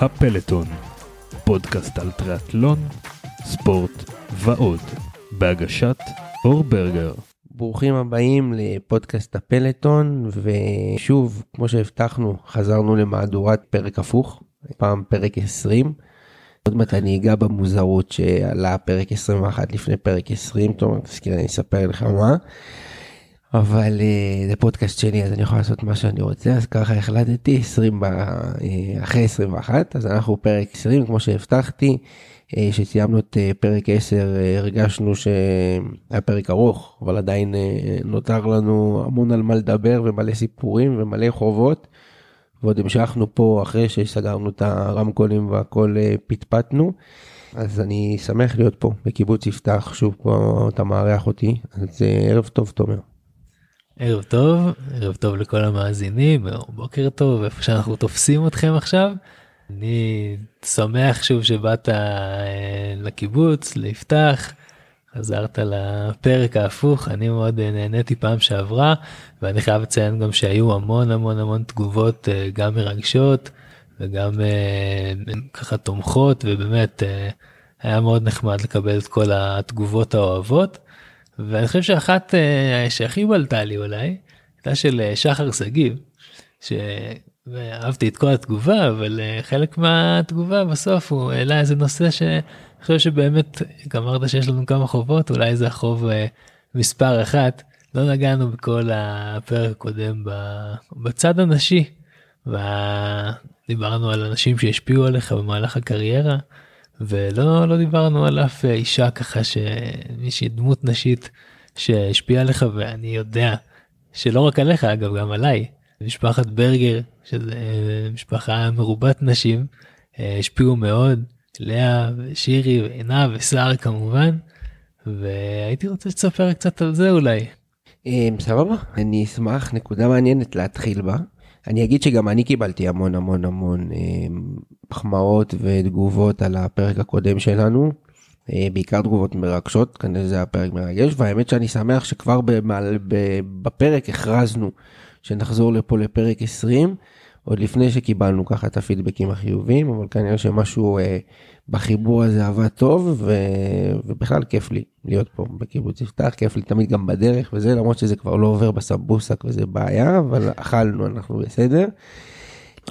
הפלטון, פודקאסט על טריאטלון, ספורט ועוד, בהגשת אור ברגר. ברוכים הבאים לפודקאסט הפלטון ושוב כמו שהבטחנו חזרנו למהדורת פרק הפוך פעם פרק 20. עוד מעט אני אגע במוזרות שעלה פרק 21 לפני פרק 20 טוב תזכיר אני אספר לך מה. אבל uh, זה פודקאסט שלי אז אני יכול לעשות מה שאני רוצה אז ככה החלטתי 20 ב, uh, אחרי 21 אז אנחנו פרק 20 כמו שהבטחתי uh, שסיימנו את פרק 10 uh, הרגשנו שהיה פרק ארוך אבל עדיין נותר לנו המון על מה לדבר ומלא סיפורים ומלא חובות. ועוד המשכנו פה אחרי שסגרנו את הרמקולים והכל פטפטנו. אז אני שמח להיות פה בקיבוץ יפתח שוב פה אתה מארח אותי אז ערב טוב תומר. ערב טוב, ערב טוב לכל המאזינים, בוקר טוב, איפה שאנחנו תופסים אתכם עכשיו. אני שמח שוב שבאת אה, לקיבוץ, ליפתח, חזרת לפרק ההפוך, אני מאוד אה, נהניתי פעם שעברה, ואני חייב לציין גם שהיו המון המון המון תגובות אה, גם מרגשות וגם ככה תומכות, ובאמת היה מאוד נחמד לקבל את כל התגובות האוהבות. ואני חושב שאחת uh, שהכי בלטה לי אולי הייתה של uh, שחר שגיב שאהבתי את כל התגובה אבל uh, חלק מהתגובה בסוף הוא העלה איזה נושא שאני חושב שבאמת אמרת שיש לנו כמה חובות אולי זה החוב מספר אחת לא נגענו בכל הפרק הקודם בצד הנשי ודיברנו על אנשים שהשפיעו עליך במהלך הקריירה. ולא לא דיברנו על אף אישה ככה שמישהי דמות נשית שהשפיעה עליך ואני יודע שלא רק עליך אגב גם עליי. משפחת ברגר שזה משפחה מרובת נשים השפיעו מאוד. לאה ושירי ועינה וסער כמובן והייתי רוצה שתספר קצת על זה אולי. סבבה. אני אשמח נקודה מעניינת להתחיל בה אני אגיד שגם אני קיבלתי המון המון המון אה, מחמאות ותגובות על הפרק הקודם שלנו. אה, בעיקר תגובות מרגשות כנראה זה הפרק מרגש והאמת שאני שמח שכבר במעל, בפרק הכרזנו שנחזור לפה לפרק 20 עוד לפני שקיבלנו ככה את הפידבקים החיוביים אבל כנראה שמשהו אה, בחיבור הזה עבד טוב ו... ובכלל כיף לי להיות פה בקיבוץ יפתח כיף לי תמיד גם בדרך וזה למרות שזה כבר לא עובר בסמבוסק וזה בעיה אבל אכלנו אנחנו בסדר.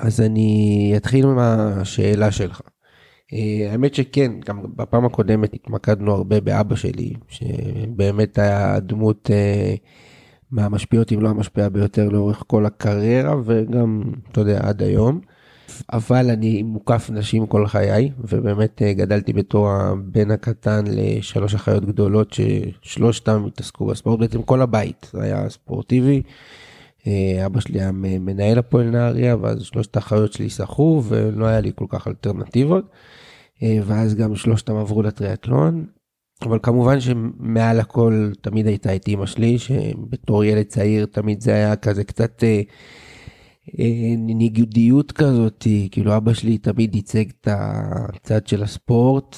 אז אני אתחיל עם השאלה שלך. Uh, האמת שכן גם בפעם הקודמת התמקדנו הרבה באבא שלי שבאמת היה דמות uh, מהמשפיעות אם לא המשפיעה ביותר לאורך כל הקריירה וגם אתה יודע עד היום. אבל אני מוקף נשים כל חיי ובאמת אה, גדלתי בתור הבן הקטן לשלוש אחיות גדולות ששלושתם התעסקו בספורט בעצם כל הבית זה היה ספורטיבי. אה, אבא שלי היה מנהל הפועל נהריה ואז שלושת האחיות שלי שחו ולא היה לי כל כך אלטרנטיבות. אה, ואז גם שלושתם עברו לטריאטלון. אבל כמובן שמעל הכל תמיד הייתה את אימא שלי שבתור ילד צעיר תמיד זה היה כזה קצת אה, ניגודיות כזאת, כאילו אבא שלי תמיד ייצג את הצד של הספורט,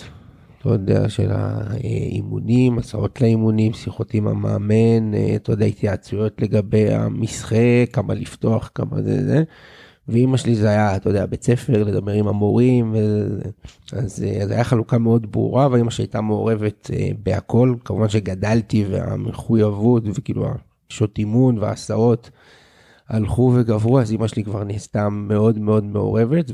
אתה יודע, של האימונים, הסעות לאימונים, שיחות עם המאמן, אה, אתה יודע, התייעצויות לגבי המשחק, כמה לפתוח, כמה זה זה. ואימא שלי זה היה, אתה יודע, בית ספר, לדבר עם המורים, וזה. אז אה, זו הייתה חלוקה מאוד ברורה, ואימא שלי הייתה מעורבת בהכל, כמובן שגדלתי והמחויבות, וכאילו השעות אימון וההסעות. הלכו וגברו אז אמא שלי כבר נעשתה מאוד מאוד מעורבת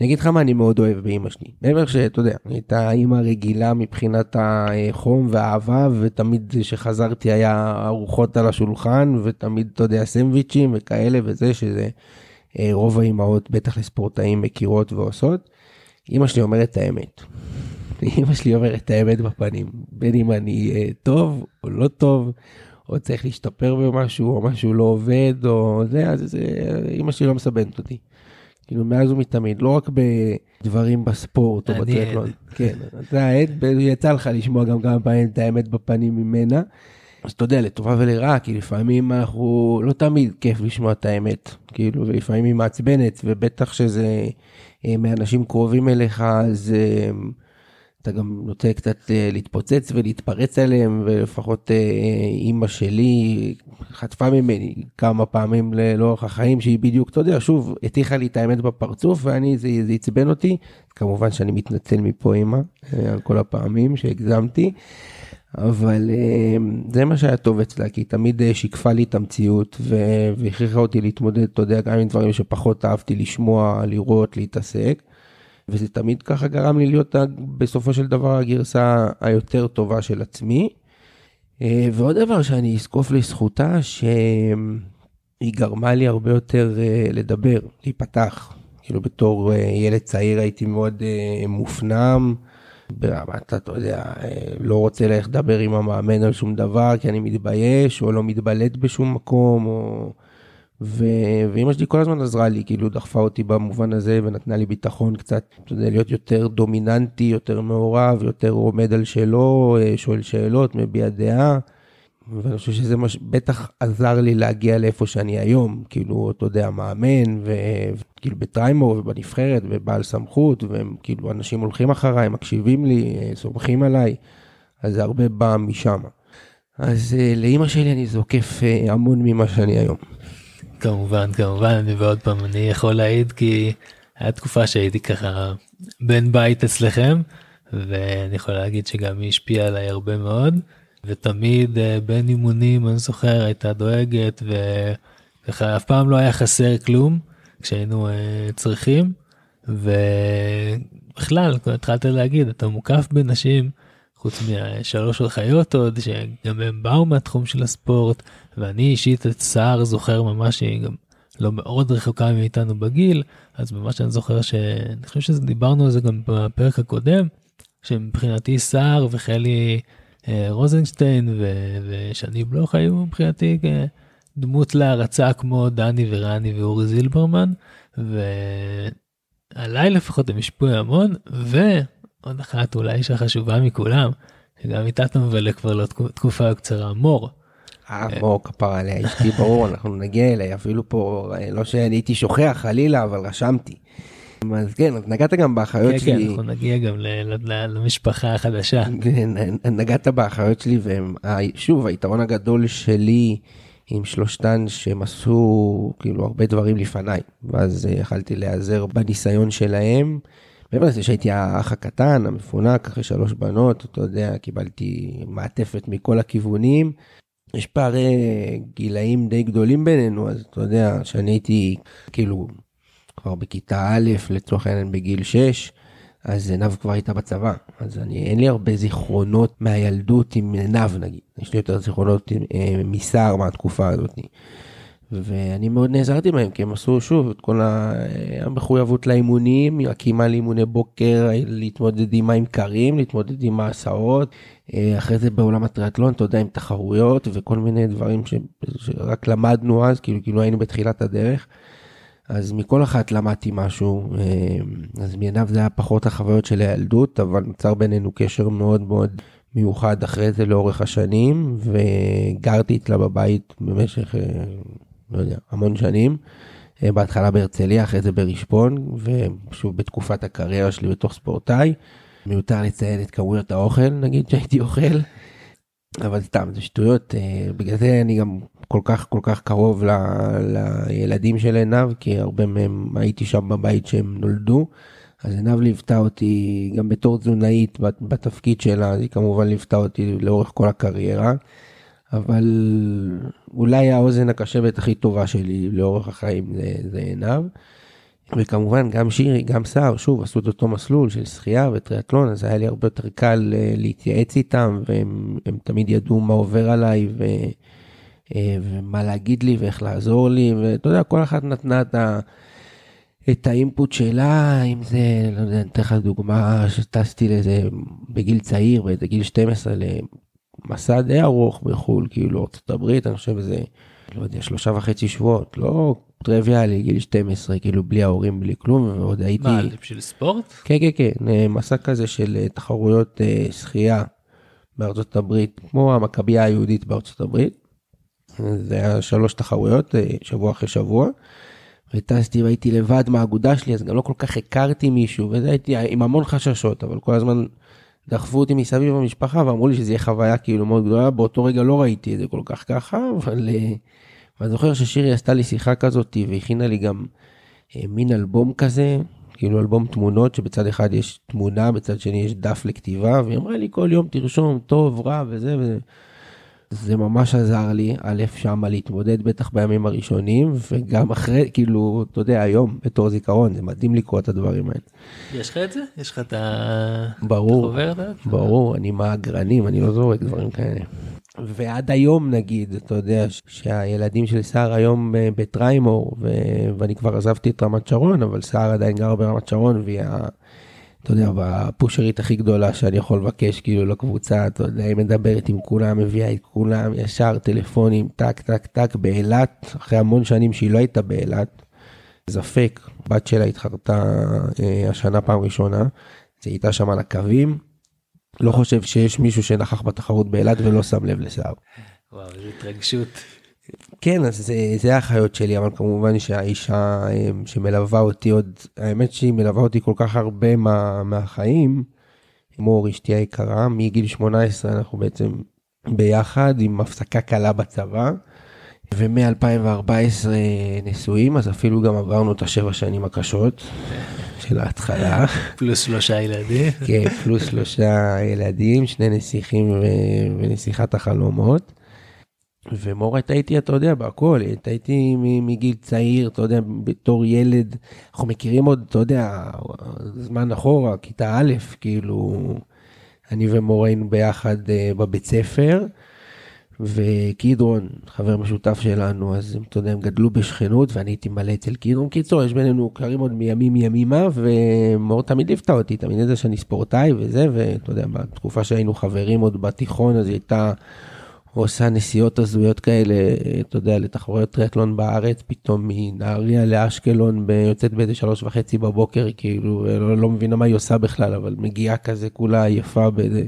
ואני אגיד לך מה אני מאוד אוהב באמא שלי מעבר שאתה יודע הייתה אימא רגילה מבחינת החום והאהבה ותמיד שחזרתי היה ארוחות על השולחן ותמיד אתה יודע סנדוויצ'ים וכאלה וזה שזה אה, רוב האימהות בטח לספורטאים מכירות ועושות. אמא שלי אומרת את האמת. אמא שלי אומרת את האמת בפנים בין אם אני אה, טוב או לא טוב או צריך להשתפר במשהו, או משהו לא עובד, או זה, אז זה, אמא שלי לא מסבנת אותי. כאילו מאז ומתמיד, לא רק בדברים בספורט או בטרקלון. כן, אתה העד, יצא לך לשמוע גם כמה פעמים את האמת בפנים ממנה. אז אתה יודע, לטובה ולרעה, כי לפעמים אנחנו, לא תמיד כיף לשמוע את האמת, כאילו, ולפעמים היא מעצבנת, ובטח שזה אה, מאנשים קרובים אליך, אז... אתה גם נוטה קצת אה, להתפוצץ ולהתפרץ עליהם, ולפחות אה, אימא שלי חטפה ממני כמה פעמים לאורך החיים, שהיא בדיוק, אתה יודע, שוב, הטיחה לי את האמת בפרצוף, ואני, זה, זה עצבן אותי. כמובן שאני מתנצל מפה אימא, אה, על כל הפעמים שהגזמתי. אבל זה מה שהיה טוב אצלה, כי היא תמיד שיקפה לי את המציאות והכריחה אותי להתמודד, אתה יודע, גם עם דברים שפחות אהבתי לשמוע, לראות, להתעסק. וזה תמיד ככה גרם לי להיות בסופו של דבר הגרסה היותר טובה של עצמי. אה, ועוד דבר שאני אזקוף לזכותה, שהיא גרמה לי הרבה יותר אה, לדבר, להיפתח. כאילו בתור אה, ילד צעיר הייתי מאוד מופנם, ברמת, אתה יודע, לא רוצה ללכת לדבר עם המאמן על שום דבר כי אני מתבייש, או לא מתבלט בשום מקום, או... ו... ואמא שלי כל הזמן עזרה לי, כאילו דחפה אותי במובן הזה ונתנה לי ביטחון קצת, אתה יודע, להיות יותר דומיננטי, יותר מעורב, יותר עומד על שלו, אה, שואל שאלות, מביע דעה. ואני חושב שזה מה שבטח עזר לי להגיע לאיפה שאני היום, כאילו, אתה יודע, מאמן, וכאילו בטריימור ובנבחרת ובעל סמכות, והם כאילו אנשים הולכים אחריי, מקשיבים לי, אה, סומכים עליי, אז זה הרבה בא משם. אז אה, לאימא שלי אני זוקף המון ממה שאני היום. כמובן כמובן אני ועוד פעם אני יכול להעיד כי היה תקופה שהייתי ככה בן בית אצלכם ואני יכול להגיד שגם היא השפיעה עליי הרבה מאוד ותמיד אה, בין אימונים אני זוכר הייתה דואגת וככה אף פעם לא היה חסר כלום כשהיינו uh, צריכים ובכלל התחלת להגיד אתה מוקף בנשים חוץ משלוש אחיות עוד שגם הם באו מהתחום של הספורט ואני אישית את סער זוכר ממש שהיא גם לא מאוד רחוקה מאיתנו בגיל אז ממש אני זוכר שאני חושב שדיברנו על זה גם בפרק הקודם שמבחינתי סער וחלי אה, רוזנשטיין ו- ושני בלוך היו מבחינתי דמות להערצה כמו דני ורני ואורי זילברמן ועליי לפחות הם השפיעו המון ו... עוד אחת אולי שחשובה מכולם, שגם איתה אתה מבלה כבר לא תקופה קצרה, מור. אה, מור כפרה עליה, אשתי ברור, אנחנו נגיע אליה, אפילו פה, אה, לא שאני הייתי שוכח חלילה, אבל רשמתי. אז כן, אז נגעת גם באחיות כן, שלי. כן, אנחנו נגיע גם למשפחה החדשה. כן, נגעת באחיות שלי, ושוב, היתרון הגדול שלי עם שלושתן שהם עשו כאילו הרבה דברים לפניי, ואז אה, יכלתי להיעזר בניסיון שלהם. מעבר לזה שהייתי האח הקטן, המפונק, אחרי שלוש בנות, אתה יודע, קיבלתי מעטפת מכל הכיוונים. יש פערי גילאים די גדולים בינינו, אז אתה יודע, שאני הייתי כאילו כבר בכיתה א', לצורך העניין בגיל 6, אז עינב כבר הייתה בצבא. אז אני, אין לי הרבה זיכרונות מהילדות עם עינב נגיד. יש לי יותר זיכרונות אה, מסער מהתקופה הזאת. ואני מאוד נעזרתי בהם כי הם עשו שוב את כל המחויבות לאימונים, הקימה לאימוני בוקר, להתמודד עם מים קרים, להתמודד עם ההסעות, אה, אחרי זה בעולם הטריאטלון אתה יודע עם תחרויות וכל מיני דברים ש... שרק למדנו אז כאילו כאילו היינו בתחילת הדרך. אז מכל אחת למדתי משהו, אה, אז מעיניו זה היה פחות החוויות של הילדות, אבל נוצר בינינו קשר מאוד מאוד מיוחד אחרי זה לאורך השנים, וגרתי אצלה בבית במשך אה, לא יודע, המון שנים. אה, בהתחלה בהרצליה, אחרי זה ברשפון, ושוב בתקופת הקריירה שלי בתוך ספורטאי. מיותר לציין את כמויות האוכל, נגיד שהייתי אוכל. אבל סתם, זה שטויות. אה, בגלל זה אני גם כל כך כל כך קרוב ל, לילדים של עינב, כי הרבה מהם הייתי שם בבית שהם נולדו. אז עינב ליוותה אותי גם בתור תזונאית בתפקיד שלה, היא כמובן ליוותה אותי לאורך כל הקריירה. אבל אולי האוזן הקשבת הכי טובה שלי לאורך החיים זה, זה עיניו. וכמובן גם שירי, גם סער, שוב, עשו את אותו מסלול של שחייה וטריאטלון, אז היה לי הרבה יותר קל אה, להתייעץ איתם, והם תמיד ידעו מה עובר עליי ו, אה, ומה להגיד לי ואיך לעזור לי, ואתה יודע, כל אחת נתנה את, ה, את האינפוט שלה, אם זה, לא יודע, אני אתן לך דוגמה שטסתי לזה בגיל צעיר, באיזה גיל 12, מסע די ארוך בחו"ל, כאילו ארצות הברית, אני חושב שזה, לא יודע, שלושה וחצי שבועות, לא טריוויאלי, גיל 12, כאילו בלי ההורים, בלי כלום, ועוד הייתי... מה, בשביל ספורט? כן, כן, כן, אה, מסע כזה של אה, תחרויות אה, שחייה בארצות הברית, כמו המכבייה היהודית בארצות הברית. זה היה שלוש תחרויות, שבוע אחרי שבוע. וטסתי והייתי לבד מהאגודה שלי, אז גם לא כל כך הכרתי מישהו, וזה הייתי עם המון חששות, אבל כל הזמן דחפו אותי מסביב במשפחה ואמרו לי שזה יהיה חוויה כאילו מאוד גדולה, באותו רגע לא ראיתי את זה כל כך ככה, אבל אה, ואני זוכר ששירי עשתה לי שיחה כזאת והכינה לי גם אה, מין אלבום כזה, כאילו אלבום תמונות שבצד אחד יש תמונה, בצד שני יש דף לכתיבה, והיא אמרה לי כל יום תרשום טוב, רע וזה וזה. זה ממש עזר לי, א', שמה להתמודד בטח בימים הראשונים, וגם אחרי, כאילו, אתה יודע, היום בתור זיכרון, זה מדהים לקרוא את הדברים האלה. יש לך את זה? יש לך את החוברת? ברור, אני מהגרנים, אני לא זורק דברים כאלה. ועד היום נגיד, אתה יודע, שהילדים של סער היום אה, בטריימור, ו... ואני כבר עזבתי את רמת שרון, אבל סער עדיין גר ברמת שרון, והיא. אתה יודע, הפושרית הכי גדולה שאני יכול לבקש, כאילו, לקבוצה, אתה יודע, היא מדברת עם כולם, מביאה את כולם, ישר טלפונים, טק, טק, טק, באילת, אחרי המון שנים שהיא לא הייתה באילת. זפק, בת שלה התחרתה אה, השנה פעם ראשונה, זה הייתה שם על הקווים. לא חושב שיש מישהו שנכח בתחרות באילת ולא שם לב לסער. וואו, איזה התרגשות. כן, אז זה, זה האחיות שלי, אבל כמובן שהאישה אה, שמלווה אותי עוד, האמת שהיא מלווה אותי כל כך הרבה מה, מהחיים, מור אשתי היקרה, מגיל 18 אנחנו בעצם ביחד עם הפסקה קלה בצבא, ומ-2014 נשואים, אז אפילו גם עברנו את השבע שנים הקשות של ההתחלה. פלוס שלושה ילדים. כן, פלוס שלושה ילדים, שני נסיכים ו... ונסיכת החלומות. ומור הייתה איתי, אתה יודע, בהכל, מ- מגיל צעיר, אתה יודע, בתור ילד, אנחנו מכירים עוד, אתה יודע, זמן אחורה, כיתה א', כאילו, אני ומור היינו ביחד uh, בבית ספר, וקידרון, חבר משותף שלנו, אז אתה יודע, הם גדלו בשכנות, ואני הייתי מלא אצל קידרון. קיצור, יש בינינו קרים עוד מימים ימימה, ומור תמיד ליוותה אותי, תמיד ידע שאני ספורטאי וזה, ואתה יודע, בתקופה שהיינו חברים עוד בתיכון, אז היא הייתה עושה נסיעות הזויות כאלה, אתה יודע, לתחרויות טריאטלון בארץ, פתאום מנהריה לאשקלון, יוצאת באיזה שלוש וחצי בבוקר, כאילו, לא, לא מבינה מה היא עושה בכלל, אבל מגיעה כזה כולה עייפה באיזה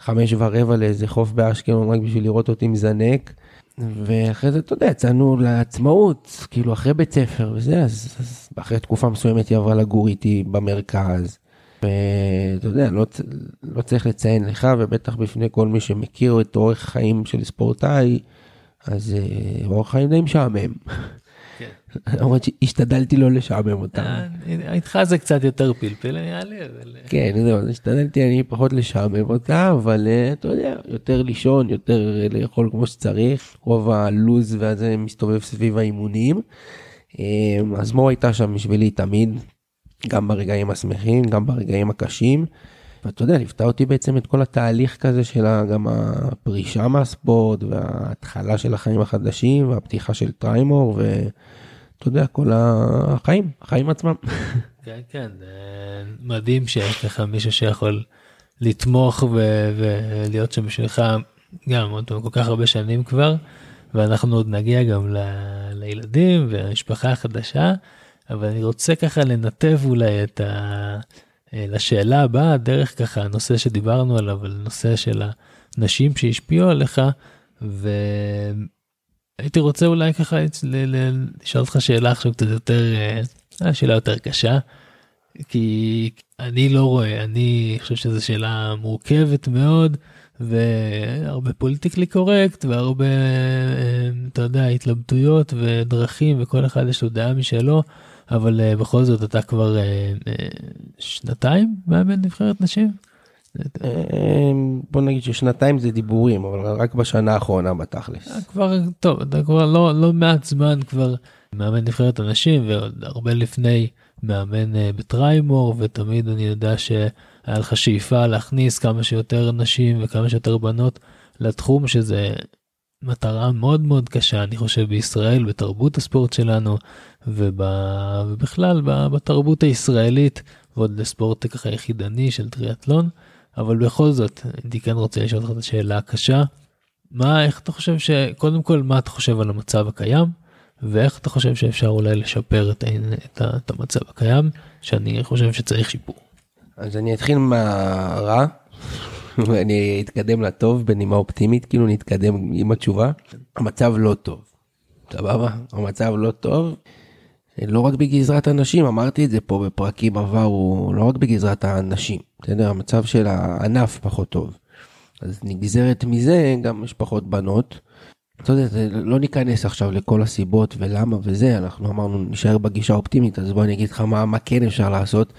חמש ורבע לאיזה חוף באשקלון, רק בשביל לראות אותי מזנק. ואחרי זה, אתה יודע, יצאנו לעצמאות, כאילו אחרי בית ספר וזה, אז, אז אחרי תקופה מסוימת היא עברה לגור איתי במרכז. ואתה יודע, לא, לא צריך לציין לך, ובטח בפני כל מי שמכיר את אורח חיים של ספורטאי, אז אה, אורח חיים די משעמם. כן. למרות שהשתדלתי לא לשעמם אותם. אה, איתך זה קצת יותר פלפל נראה לי, כן, זהו, אז השתדלתי אני פחות לשעמם אותה, אבל אה, אתה יודע, יותר לישון, יותר לאכול כמו שצריך, רוב הלוז והזה מסתובב סביב האימונים. אז מור הייתה שם בשבילי תמיד, גם ברגעים השמחים, גם ברגעים הקשים. ואתה יודע, ליוותה אותי בעצם את כל התהליך כזה של גם הפרישה מהספורט, וההתחלה של החיים החדשים, והפתיחה של טריימור, ואתה יודע, כל החיים, החיים עצמם. כן, כן, זה מדהים שיש לך מישהו שיכול לתמוך ו- ולהיות שם בשבילך גם עוד כל כך הרבה שנים כבר, ואנחנו עוד נגיע גם ל- לילדים והמשפחה החדשה, אבל אני רוצה ככה לנתב אולי את ה... לשאלה הבאה דרך ככה הנושא שדיברנו עליו, על נושא של הנשים שהשפיעו עליך, והייתי רוצה אולי ככה לשאול אותך שאלה עכשיו קצת יותר, אה, שאלה יותר קשה, כי אני לא רואה, אני חושב שזו שאלה מורכבת מאוד, והרבה פוליטיקלי קורקט, והרבה, אה, אתה יודע, התלבטויות ודרכים, וכל אחד יש לו דעה משלו, אבל אה, בכל זאת אתה כבר אה, אה, שנתיים מאמן נבחרת נשים? בוא נגיד ששנתיים זה דיבורים, אבל רק בשנה האחרונה בתכלס. כבר טוב אתה כבר לא לא מעט זמן כבר מאמן נבחרת הנשים ועוד הרבה לפני מאמן בטריימור ותמיד אני יודע שהיה לך שאיפה להכניס כמה שיותר נשים וכמה שיותר בנות לתחום שזה מטרה מאוד מאוד קשה אני חושב בישראל בתרבות הספורט שלנו וב... ובכלל בתרבות הישראלית ועוד לספורט ככה יחידני של טריאטלון אבל בכל זאת הייתי כן רוצה לשאול אותך את השאלה הקשה. מה איך אתה חושב שקודם כל מה אתה חושב על המצב הקיים ואיך אתה חושב שאפשר אולי לשפר את, את, את המצב הקיים שאני חושב שצריך שיפור. אז אני אתחיל מהרע, ואני אתקדם לטוב בנימה אופטימית, כאילו נתקדם עם התשובה. המצב לא טוב, סבבה? המצב לא טוב, לא רק בגזרת הנשים, אמרתי את זה פה בפרקים עברו, לא רק בגזרת הנשים, בסדר? המצב של הענף פחות טוב. אז נגזרת מזה גם יש פחות בנות. אתה יודע, לא ניכנס עכשיו לכל הסיבות ולמה וזה, אנחנו אמרנו נשאר בגישה אופטימית, אז בוא אני אגיד לך מה, מה כן אפשר לעשות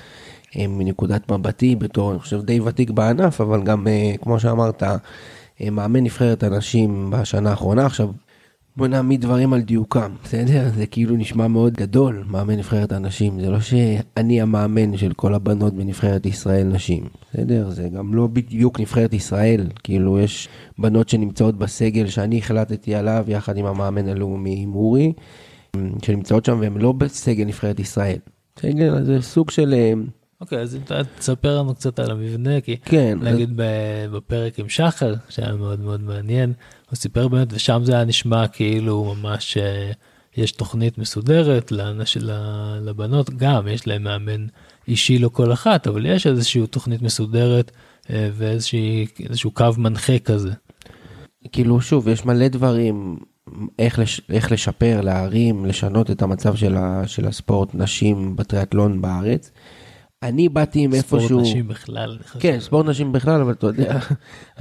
אה, מנקודת מבטי בתור, אני חושב די ותיק בענף, אבל גם אה, כמו שאמרת, אה, מאמן נבחרת הנשים בשנה האחרונה, עכשיו בוא נעמיד דברים על דיוקם, בסדר? זה כאילו נשמע מאוד גדול, מאמן נבחרת הנשים. זה לא שאני המאמן של כל הבנות בנבחרת ישראל נשים, בסדר? זה גם לא בדיוק נבחרת ישראל. כאילו, יש בנות שנמצאות בסגל שאני החלטתי עליו יחד עם המאמן הלאומי, עם אורי, שנמצאות שם והן לא בסגל נבחרת ישראל. סגל זה סוג של... אה, אוקיי, אז תספר לנו קצת על המבנה, כי כן, נגיד בפרק עם שחר, שהיה מאוד מאוד מעניין, הוא סיפר באמת, ושם זה היה נשמע כאילו ממש אה, יש תוכנית מסודרת לאנש, לבנות, גם יש להם מאמן אישי לא כל אחת, אבל יש איזושהי תוכנית מסודרת אה, ואיזשהו קו מנחה כזה. כאילו שוב, יש מלא דברים איך, לש, איך לשפר, להרים, לשנות את המצב של, ה, של הספורט נשים בטריאטלון בארץ. אני באתי עם איפשהו... ספורט נשים בכלל. כן, ספורט נשים בכלל, אבל אתה יודע,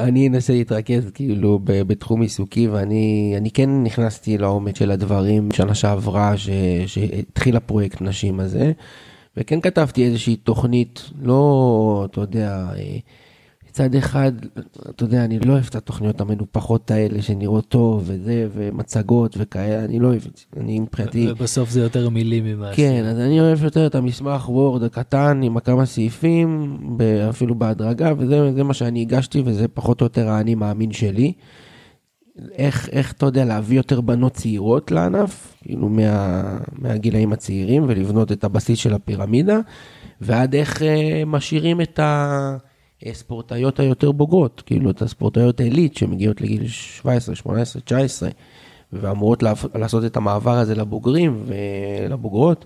אני, אנסה להתרכז כאילו בתחום עיסוקי, ואני כן נכנסתי לעומק של הדברים שנה שעברה, שהתחיל הפרויקט נשים הזה, וכן כתבתי איזושהי תוכנית, לא, אתה יודע, אה, מצד אחד, אתה יודע, אני לא אוהב את התוכניות המנופחות האלה שנראות טוב וזה, ומצגות וכאלה, אני לא אוהב את זה. אני מבחינתי... ובסוף זה יותר מילים ממה כן, אז אני אוהב יותר את המסמך וורד הקטן עם כמה סעיפים, אפילו בהדרגה, וזה מה שאני הגשתי, וזה פחות או יותר האני מאמין שלי. איך, איך אתה יודע, להביא יותר בנות צעירות לענף, כאילו מה, מהגילאים הצעירים, ולבנות את הבסיס של הפירמידה, ועד איך אה, משאירים את ה... הספורטאיות היותר בוגרות, כאילו את הספורטאיות העילית שמגיעות לגיל 17, 18, 19, ואמורות לעשות את המעבר הזה לבוגרים ולבוגרות,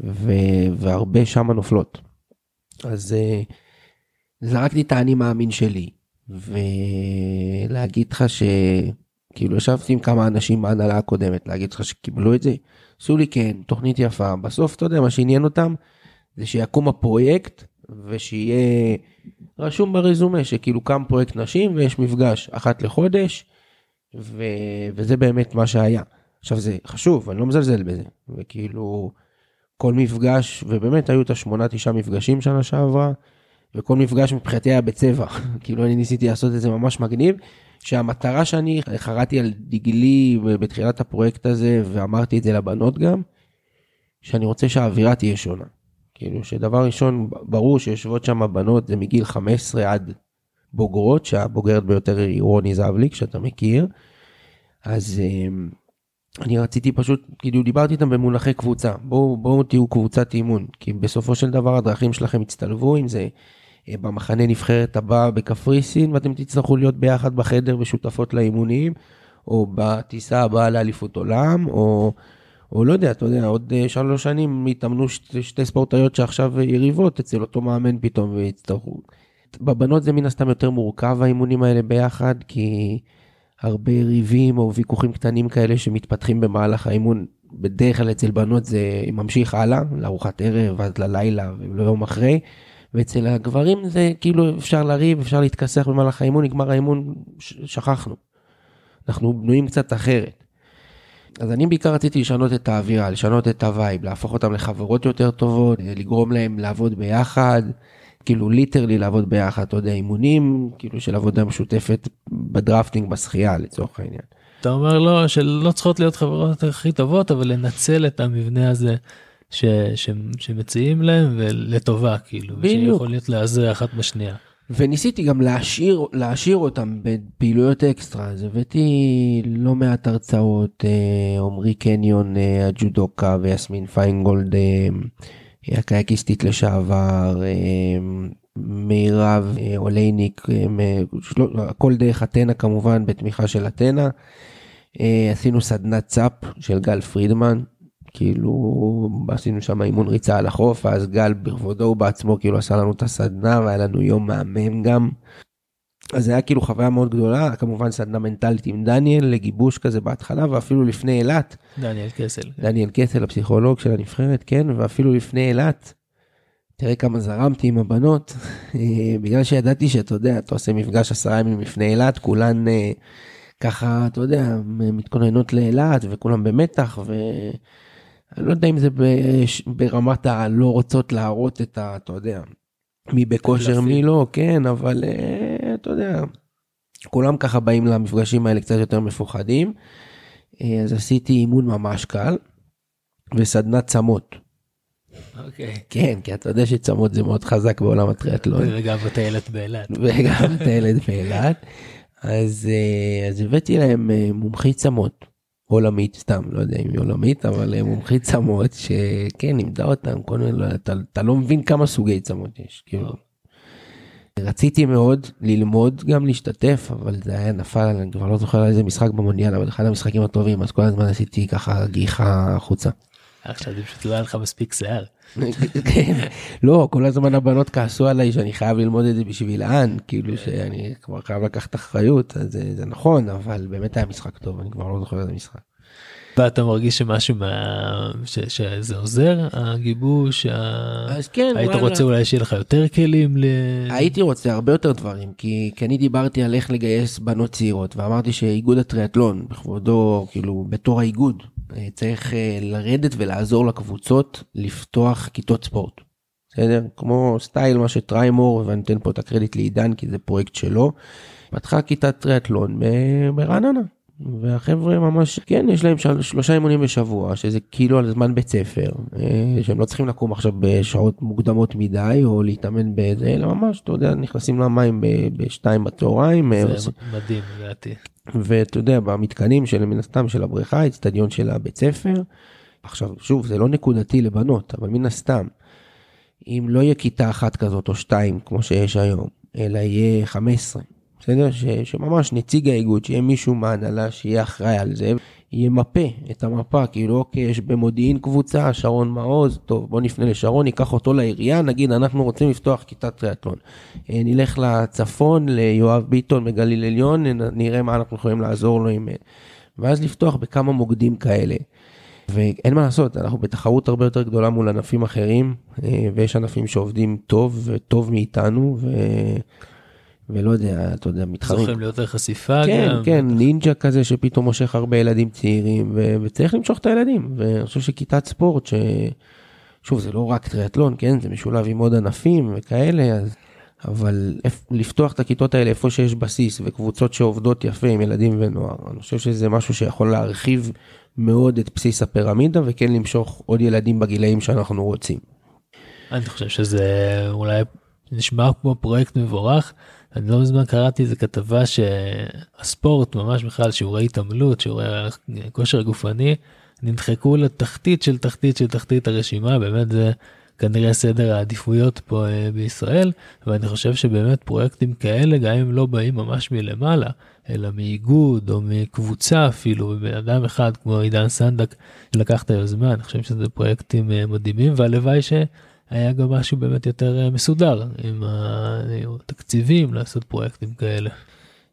ו... והרבה שמה נופלות. אז אה, זרקתי את האני מאמין שלי, ולהגיד לך שכאילו ישבתי עם כמה אנשים בהנהלה הקודמת, להגיד לך שקיבלו את זה, עשו לי כן, תוכנית יפה, בסוף אתה יודע מה שעניין אותם זה שיקום הפרויקט ושיהיה רשום ברזומה שכאילו קם פרויקט נשים ויש מפגש אחת לחודש ו... וזה באמת מה שהיה. עכשיו זה חשוב, אני לא מזלזל בזה, וכאילו כל מפגש, ובאמת היו את השמונה תשעה מפגשים שנה שעברה, וכל מפגש מבחינתי היה בצבע, כאילו אני ניסיתי לעשות את זה ממש מגניב, שהמטרה שאני חרתי על דגלי בתחילת הפרויקט הזה, ואמרתי את זה לבנות גם, שאני רוצה שהאווירה תהיה שונה. כאילו שדבר ראשון, ברור שיושבות שם בנות, זה מגיל 15 עד בוגרות, שהבוגרת ביותר היא רוני זבליק, שאתה מכיר. אז אמ, אני רציתי פשוט, כאילו דיברתי איתם במונחי קבוצה, בואו בוא תהיו קבוצת אימון, כי בסופו של דבר הדרכים שלכם יצטלבו, אם זה אה, במחנה נבחרת הבא בקפריסין, ואתם תצטרכו להיות ביחד בחדר ושותפות לאימונים, או בטיסה הבאה לאליפות עולם, או או לא יודע, אתה יודע, עוד אה, שלוש שנים יתאמנו שתי, שתי ספורטאיות שעכשיו יריבות אצל אותו מאמן פתאום ויצטרכו. בבנות זה מן הסתם יותר מורכב האימונים האלה ביחד, כי הרבה ריבים או ויכוחים קטנים כאלה שמתפתחים במהלך האימון, בדרך כלל אצל בנות זה ממשיך הלאה, לארוחת ערב, עד ללילה וליום אחרי. ואצל הגברים זה כאילו אפשר לריב, אפשר להתכסח במהלך האימון, נגמר האימון, שכחנו. אנחנו בנויים קצת אחרת. אז אני בעיקר רציתי לשנות את האווירה, לשנות את ה vibe, להפוך אותם לחברות יותר טובות, לגרום להם לעבוד ביחד, כאילו literally לעבוד ביחד, אתה יודע, אימונים, כאילו של עבודה משותפת ב drafting, בשחייה לצורך העניין. אתה אומר לא, שלא צריכות להיות חברות הכי טובות, אבל לנצל את המבנה הזה ש, ש, שמציעים להם ולטובה, כאילו, בדיוק. שיכול להיות להיעזר אחת בשנייה. וניסיתי גם להשאיר, להשאיר אותם בפעילויות אקסטרה, אז הבאתי לא מעט הרצאות, אה, עמרי קניון אה, הג'ודוקה ויסמין פיינגולד אה, הקייקיסטית לשעבר, מירב אולייניק, הכל דרך אתנה כמובן בתמיכה של אתנה. עשינו סדנת צאפ של גל פרידמן, כאילו עשינו שם אימון ריצה על החוף, ואז גל בכבודו ובעצמו כאילו עשה לנו את הסדנה, והיה לנו יום מהמם גם. אז זה היה כאילו חוויה מאוד גדולה, כמובן סדנה מנטלית עם דניאל לגיבוש כזה בהתחלה, ואפילו לפני אילת, דניאל קסל. דניאל קסל הפסיכולוג של הנבחרת, כן, ואפילו לפני אילת, תראה כמה זרמתי עם הבנות, בגלל שידעתי שאתה יודע, אתה עושה מפגש עשרה ימים לפני אילת, כולן אה, ככה, אתה יודע, מתכוננות לאילת, וכולם במתח, ואני לא יודע אם זה ברמת הלא רוצות להראות את ה... אתה יודע, מי בכושר. מי לא, כן, אבל אה, אתה יודע, כולם ככה באים למפגשים האלה קצת יותר מפוחדים. אה, אז עשיתי אימון ממש קל, וסדנת צמות. אוקיי. כן, כי אתה יודע שצמות זה מאוד חזק בעולם הטריאטלון. וגם בטיילת באילת. וגם הילד באילת. אז, אה, אז הבאתי להם מומחית צמות. עולמית סתם לא יודע אם היא עולמית אבל אה, מומחית צמות שכן לימדה אותם כל מיני לא, אתה, אתה לא מבין כמה סוגי צמות יש כאילו. רציתי מאוד ללמוד גם להשתתף אבל זה היה נפל אני כבר לא זוכר איזה משחק במונדיאל אבל אחד המשחקים הטובים אז כל הזמן עשיתי ככה גיחה החוצה. עכשיו זה פשוט לא היה לך מספיק שיער. כן. לא כל הזמן הבנות כעסו עליי שאני חייב ללמוד את זה בשבילן כאילו שאני כבר חייב לקחת אחריות אז זה, זה נכון אבל באמת היה משחק טוב אני כבר לא זוכר איזה משחק. ואתה מרגיש שמשהו מה... ש... שזה עוזר הגיבוש ה... אז כן היית וואלה. רוצה אולי שיהיה לך יותר כלים ל... הייתי רוצה הרבה יותר דברים כי, כי אני דיברתי על איך לגייס בנות צעירות ואמרתי שאיגוד הטריאטלון בכבודו כאילו בתור האיגוד אה, צריך אה, לרדת ולעזור לקבוצות לפתוח כיתות ספורט. בסדר? כמו סטייל מה שטריימור ואני אתן פה את הקרדיט לעידן כי זה פרויקט שלו. פתחה כיתת טריאטלון ב- ברעננה. והחבר'ה ממש כן יש להם של, שלושה אימונים בשבוע שזה כאילו על זמן בית ספר אה, שהם לא צריכים לקום עכשיו בשעות מוקדמות מדי או להתאמן בזה אלא ממש אתה יודע נכנסים למים ב- בשתיים בצהריים אה, זה עושים- מדהים לדעתי. ואתה יודע במתקנים של מן הסתם של הבריכה אצטדיון של הבית ספר. עכשיו שוב זה לא נקודתי לבנות אבל מן הסתם אם לא יהיה כיתה אחת כזאת או שתיים כמו שיש היום אלא יהיה 15 בסדר ש, שממש נציג האיגוד שיהיה מישהו מההנהלה שיהיה אחראי על זה ימפה את המפה כאילו אוקיי יש במודיעין קבוצה שרון מעוז טוב בוא נפנה לשרון ניקח אותו לעירייה נגיד אנחנו רוצים לפתוח כיתת טריאטלון. אה, נלך לצפון ליואב ביטון בגליל עליון נראה מה אנחנו יכולים לעזור לו עם... אה, ואז לפתוח בכמה מוקדים כאלה. ואין מה לעשות אנחנו בתחרות הרבה יותר גדולה מול ענפים אחרים אה, ויש ענפים שעובדים טוב וטוב מאיתנו ו... ולא יודע אתה יודע מתחרים. זוכים ליותר חשיפה כן גם. כן נינג'ה כזה שפתאום מושך הרבה ילדים צעירים ו... וצריך למשוך את הילדים ואני חושב שכיתת ספורט ש... שוב זה לא רק טריאטלון כן זה משולב עם עוד ענפים וכאלה אז אבל לפתוח את הכיתות האלה איפה שיש בסיס וקבוצות שעובדות יפה עם ילדים ונוער אני חושב שזה משהו שיכול להרחיב מאוד את בסיס הפירמידה וכן למשוך עוד ילדים בגילאים שאנחנו רוצים. אני חושב שזה אולי נשמע כמו פרויקט מבורך. אני לא מזמן קראתי איזה כתבה שהספורט ממש בכלל שיעורי התעמלות שיעורי כושר גופני נדחקו לתחתית של תחתית של תחתית הרשימה. באמת זה כנראה סדר העדיפויות פה אה, בישראל ואני חושב שבאמת פרויקטים כאלה גם אם לא באים ממש מלמעלה אלא מאיגוד או מקבוצה אפילו בן אדם אחד כמו עידן סנדק שלקח את היוזמה. אני חושב שזה פרויקטים אה, מדהימים והלוואי שהיה גם משהו באמת יותר אה, מסודר עם התקציבים לעשות פרויקטים כאלה.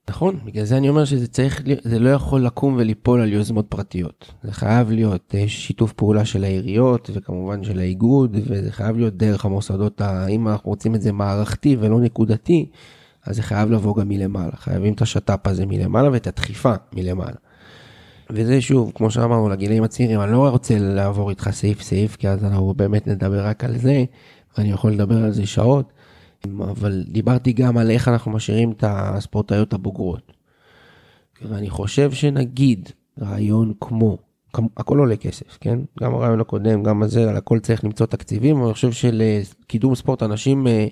נכון, בגלל זה אני אומר שזה צריך, זה לא יכול לקום וליפול על יוזמות פרטיות. זה חייב להיות אה, שיתוף פעולה של העיריות וכמובן של האיגוד, וזה חייב להיות דרך המוסדות, אם אנחנו רוצים את זה מערכתי ולא נקודתי, אז זה חייב לבוא גם מלמעלה. חייבים את השת"פ הזה מלמעלה ואת הדחיפה מלמעלה. וזה שוב, כמו שאמרנו, לגילאים הצעירים, אני לא רוצה לעבור איתך סעיף סעיף, כי אז אנחנו באמת נדבר רק על זה, ואני יכול לדבר על זה שעות. אבל דיברתי גם על איך אנחנו משאירים את הספורטאיות הבוגרות. ואני חושב שנגיד רעיון כמו, כמו- הכל עולה כסף, כן? גם הרעיון הקודם, גם הזה, על הכל צריך למצוא תקציבים, אבל אני חושב שלקידום ספורט אנשים אה,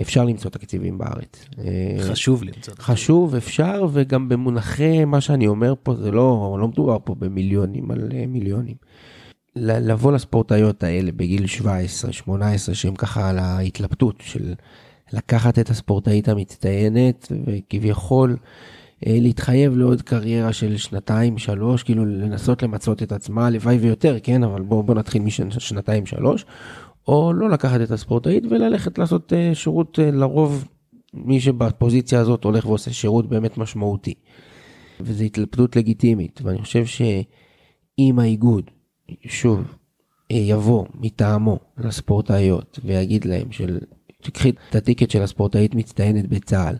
אפשר למצוא תקציבים בארץ. אה, חשוב למצוא. חשוב, אפשר, וגם במונחי מה שאני אומר פה, זה לא, לא מדובר פה במיליונים על אה, מיליונים. לבוא לספורטאיות האלה בגיל 17, 18, שהם ככה על ההתלבטות של לקחת את הספורטאית המצטיינת וכביכול אה, להתחייב לעוד קריירה של שנתיים, שלוש, כאילו לנסות למצות את עצמה, הלוואי ויותר, כן, אבל בואו בוא נתחיל משנתיים, שלוש, או לא לקחת את הספורטאית וללכת לעשות אה, שירות אה, לרוב מי שבפוזיציה הזאת הולך ועושה שירות באמת משמעותי. וזו התלבטות לגיטימית, ואני חושב שאם האיגוד, שוב, אה, יבוא מטעמו לספורטאיות ויגיד להם של תקחי את הטיקט של הספורטאית מצטיינת בצה"ל,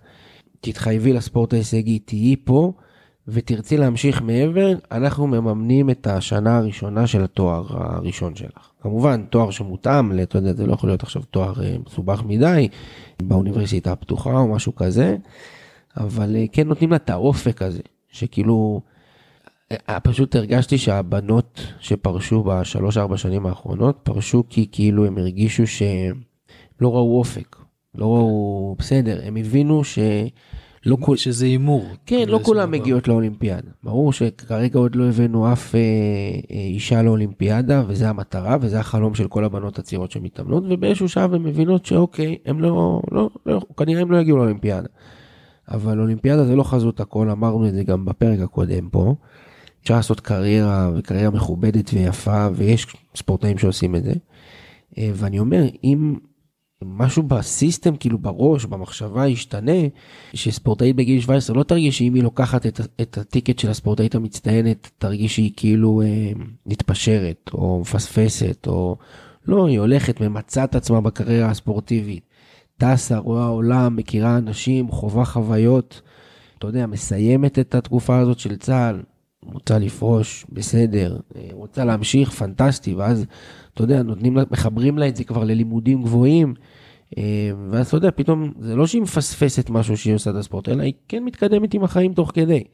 תתחייבי לספורט ההישגי, תהיי פה ותרצי להמשיך מעבר, אנחנו מממנים את השנה הראשונה של התואר הראשון שלך. כמובן, תואר שמותאם, אתה יודע, זה לא יכול להיות עכשיו תואר אה, מסובך מדי, באוניברסיטה הפתוחה או משהו כזה, אבל אה, כן נותנים לה את האופק הזה, שכאילו, אה, פשוט הרגשתי שהבנות שפרשו בשלוש ארבע שנים האחרונות, פרשו כי כאילו הם הרגישו שלא ראו אופק, לא ראו, בסדר, הם הבינו ש... לא כל... שזה הימור. כן, לא כולם מגיעות לאולימפיאדה. ברור שכרגע עוד לא הבאנו אף אה, אה, אישה לאולימפיאדה, וזה המטרה, וזה החלום של כל הבנות הצעירות שמתאמנות, ובאיזשהו שלב הן מבינות שאוקיי, הם לא, לא, לא, כנראה הם לא יגיעו לאולימפיאדה. אבל אולימפיאדה זה לא חזות הכל, אמרנו את זה גם בפרק הקודם פה. אפשר לעשות קריירה, וקריירה מכובדת ויפה, ויש ספורטאים שעושים את זה. אה, ואני אומר, אם משהו בסיסטם כאילו בראש במחשבה ישתנה שספורטאית בגיל 17 לא תרגיש שאם היא לוקחת את, את הטיקט של הספורטאית המצטיינת תרגיש שהיא כאילו אה, מתפשרת או מפספסת או לא היא הולכת ממצה את עצמה בקריירה הספורטיבית. טסה רואה עולם מכירה אנשים חווה חוויות אתה יודע מסיימת את התקופה הזאת של צה"ל רוצה לפרוש בסדר אה, רוצה להמשיך פנטסטי ואז אתה יודע, נותנים לה, מחברים לה את זה כבר ללימודים גבוהים, אה, ואז אתה יודע, פתאום, זה לא שהיא מפספסת משהו שהיא עושה את הספורט, אלא היא כן מתקדמת עם החיים תוך כדי.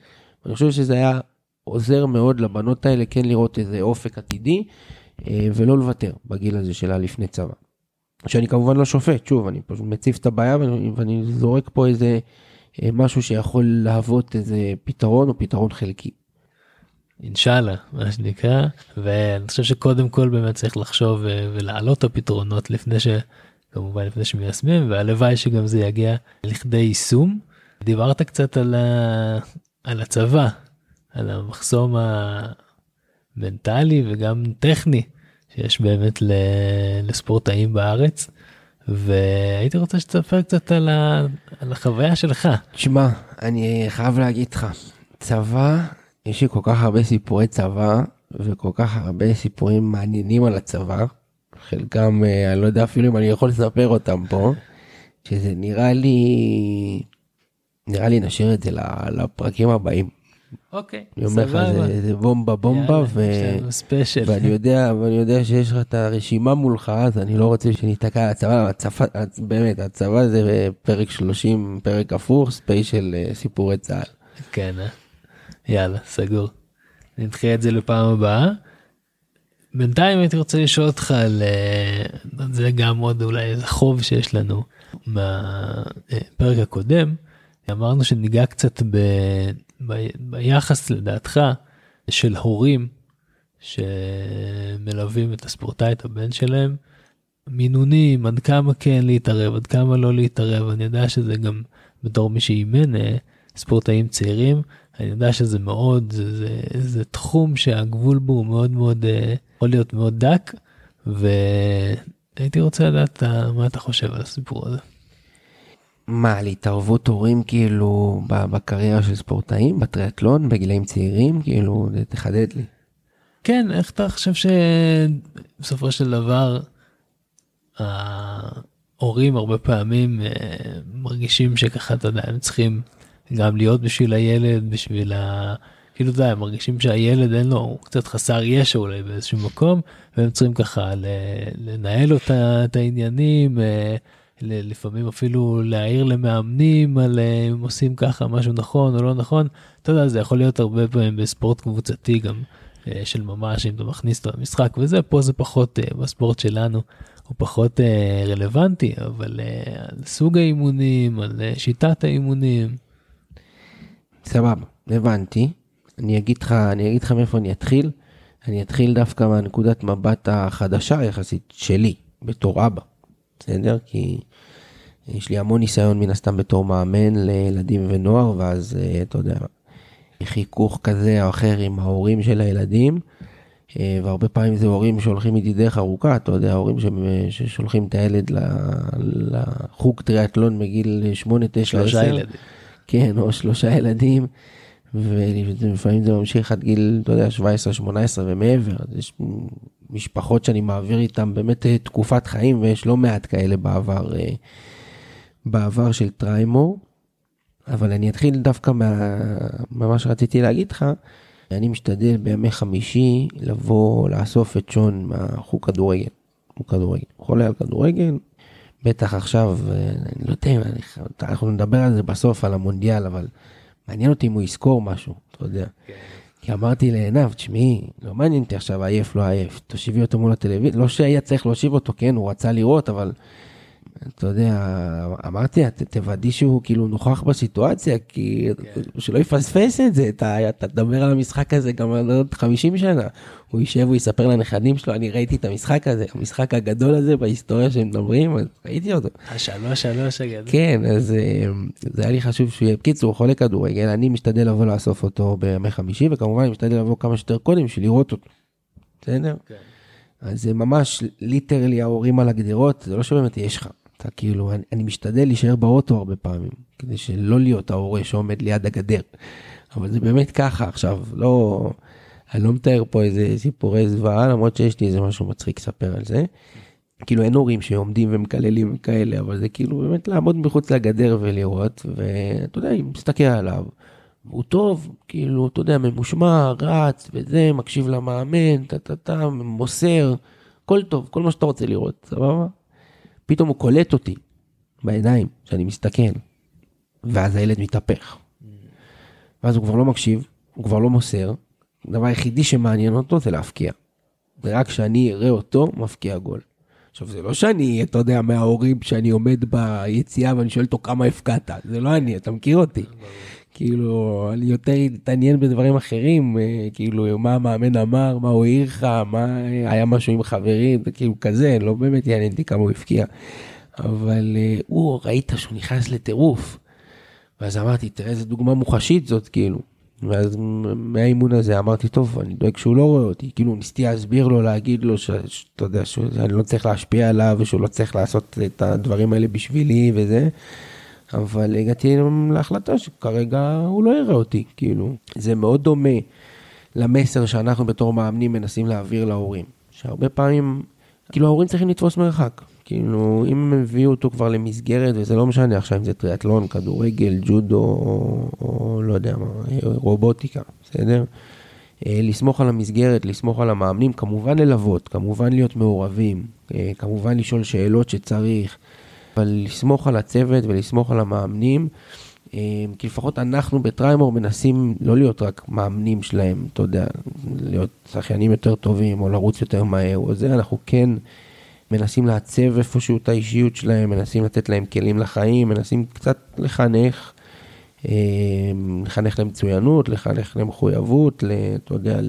אני חושב שזה היה עוזר מאוד לבנות האלה כן לראות איזה אופק עתידי, אה, ולא לוותר בגיל הזה שלה לפני צבא. שאני כמובן לא שופט, שוב, אני פשוט מציף את הבעיה ואני, ואני זורק פה איזה משהו שיכול להוות איזה פתרון או פתרון חלקי. אינשאללה מה שנקרא ואני חושב שקודם כל באמת צריך לחשוב אה, ולהעלות את הפתרונות לפני שכמובן לפני שמיישמים והלוואי שגם זה יגיע לכדי יישום. דיברת קצת על, ה... על הצבא על המחסום המנטלי וגם טכני שיש באמת לספורטאים בארץ. והייתי רוצה שתספר קצת על, ה... על החוויה שלך. תשמע, אני חייב להגיד לך, צבא יש לי כל כך הרבה סיפורי צבא וכל כך הרבה סיפורים מעניינים על הצבא. חלקם אה, אני לא יודע אפילו אם אני יכול לספר אותם פה. שזה נראה לי נראה לי נשאיר את זה לפרקים הבאים. אוקיי, אני אומר לך זה, זה בומבה בומבה יאללה, ו... ואני יודע ואני יודע שיש לך את הרשימה מולך אז אני לא רוצה שניתקע על הצבא, הצבא באמת הצבא זה פרק 30 פרק הפוך ספיישל אה, סיפורי צה"ל. כן. אה? יאללה סגור. נדחה את זה לפעם הבאה. בינתיים הייתי רוצה לשאול אותך על אה, זה גם עוד אולי איזה חוב שיש לנו מהפרק הקודם. אמרנו שניגע קצת ב, ב, ביחס לדעתך של הורים שמלווים את הספורטאי את הבן שלהם. מינונים עד כמה כן להתערב עד כמה לא להתערב אני יודע שזה גם בתור מי שאימן אה, ספורטאים צעירים אני יודע שזה מאוד זה, זה, זה תחום שהגבול בו הוא מאוד מאוד אה, יכול להיות מאוד דק והייתי רוצה לדעת מה אתה חושב על הסיפור הזה. מה על התערבות הורים כאילו בקריירה של ספורטאים בטריאטלון בגילאים צעירים כאילו תחדד לי. כן איך אתה חושב שבסופו של דבר ההורים הרבה פעמים אה, מרגישים שככה אתה יודע הם צריכים גם להיות בשביל הילד בשביל ה... כאילו אתה יודע, מרגישים שהילד אין לו, הוא קצת חסר ישע אולי באיזשהו מקום, והם צריכים ככה לנהל אותה, את העניינים, אה, לפעמים אפילו להעיר למאמנים על אה, אם עושים ככה משהו נכון או לא נכון, אתה יודע, זה יכול להיות הרבה פעמים בספורט קבוצתי גם אה, של ממש, אם אתה מכניס אותו למשחק וזה, פה זה פחות, בספורט שלנו הוא פחות רלוונטי, אבל על סוג האימונים, על שיטת האימונים. סבבה, הבנתי. אני אגיד לך, אני אגיד לך מאיפה אני אתחיל. אני אתחיל דווקא מהנקודת מבט החדשה יחסית שלי, בתור אבא. בסדר? כי יש לי המון ניסיון מן הסתם בתור מאמן לילדים ונוער, ואז אה, אתה יודע, חיכוך כזה או אחר עם ההורים של הילדים. אה, והרבה פעמים זה הורים שהולכים איתי דרך ארוכה, אתה יודע, הורים ששולחים את הילד לחוג טריאטלון בגיל 8, 9, 10. שלושה ילדים. כן, או שלושה ילדים, ולפעמים זה ממשיך עד גיל, אתה יודע, 17, 18 ומעבר. יש משפחות שאני מעביר איתן באמת אה, תקופת חיים, ויש לא מעט כאלה בעבר, אה, בעבר של טריימור. אבל אני אתחיל דווקא מה, ממה שרציתי להגיד לך. אני משתדל בימי חמישי לבוא לאסוף את שון מהחוג כדורגל. הוא כדורגל, הוא חולה על כדורגל, בטח עכשיו, אה, אני לא יודע, אנחנו נדבר על זה בסוף, על המונדיאל, אבל מעניין אותי אם הוא יזכור משהו, אתה יודע. כי אמרתי לעינב, תשמעי, לא מעניין אותי עכשיו עייף, לא עייף, תושיבי אותו מול הטלוויזיה, לא שהיה צריך להושיב אותו, כן, הוא רצה לראות, אבל אתה יודע, אמרתי, תוודאי שהוא כאילו נוכח בסיטואציה, כי שלא יפספס את זה, אתה אתה תדבר על המשחק הזה גם על עוד 50 שנה. הוא יישב, הוא יספר לנכדים שלו, אני ראיתי את המשחק הזה, המשחק הגדול הזה בהיסטוריה שמדברים, אז ראיתי אותו. השלוש שלוש הגדול. כן, אז אה, זה היה לי חשוב שהוא יהיה. בקיצור, הוא חולה כדורגל, אני משתדל לבוא לאסוף אותו בימי חמישי, וכמובן אני משתדל לבוא כמה שיותר קודם בשביל לראות אותו. בסדר? כן. אז זה ממש ליטרלי ההורים על הגדרות, זה לא שבאמת יש לך. אתה כאילו, אני, אני משתדל להישאר באוטו הרבה פעמים, כדי שלא להיות ההורה שעומד ליד הגדר. אבל זה באמת ככה עכשיו, לא... אני לא מתאר פה איזה סיפורי זוועה, למרות שיש לי איזה משהו מצחיק לספר על זה. כאילו אין הורים שעומדים ומקללים וכאלה, אבל זה כאילו באמת לעמוד מחוץ לגדר ולראות, ואתה יודע, אני מסתכל עליו, הוא טוב, כאילו, אתה יודע, ממושמע, רץ וזה, מקשיב למאמן, טה-טה-טה, מוסר, הכל טוב, כל מה שאתה רוצה לראות, סבבה? פתאום הוא קולט אותי בעיניים, שאני מסתכל, ואז הילד מתהפך. ואז הוא כבר לא מקשיב, הוא כבר לא מוסר, הדבר היחידי שמעניין אותו זה להפקיע. ורק כשאני אראה אותו, מפקיע גול. עכשיו, זה לא שאני, אתה יודע, מההורים שאני עומד ביציאה ואני שואל אותו כמה הפקעת, זה לא אני, אתה מכיר אותי. כאילו, אני יותר אתעניין בדברים אחרים, אה, כאילו, מה המאמן אמר, מה הוא העיר לך, מה היה משהו עם חברים, כאילו כזה, לא באמת יעניין אותי כמה הוא הפקיע. אבל אה, הוא, ראית שהוא נכנס לטירוף. ואז אמרתי, תראה איזה דוגמה מוחשית זאת, כאילו. ואז מהאימון הזה אמרתי, טוב, אני דואג שהוא לא רואה אותי. כאילו, ניסיתי להסביר לו, להגיד לו, שאתה יודע, שאני לא צריך להשפיע עליו, ושהוא לא צריך לעשות את הדברים האלה בשבילי וזה. אבל הגעתי להחלטה שכרגע הוא לא יראה אותי, כאילו. זה מאוד דומה למסר שאנחנו בתור מאמנים מנסים להעביר להורים. שהרבה פעמים, כאילו ההורים צריכים לתפוס מרחק. כאילו, אם הם הביאו אותו כבר למסגרת, וזה לא משנה עכשיו אם זה טריאטלון, כדורגל, ג'ודו, או, או לא יודע מה, רובוטיקה, בסדר? אה, לסמוך על המסגרת, לסמוך על המאמנים, כמובן ללוות, כמובן להיות מעורבים, אה, כמובן לשאול שאלות שצריך, אבל לסמוך על הצוות ולסמוך על המאמנים, אה, כי לפחות אנחנו בטריימור מנסים לא להיות רק מאמנים שלהם, אתה יודע, להיות שחיינים יותר טובים או לרוץ יותר מהר או זה, אנחנו כן מנסים לעצב איפשהו את האישיות שלהם, מנסים לתת להם כלים לחיים, מנסים קצת לחנך, אה, לחנך למצוינות, לחנך למחויבות, אתה יודע,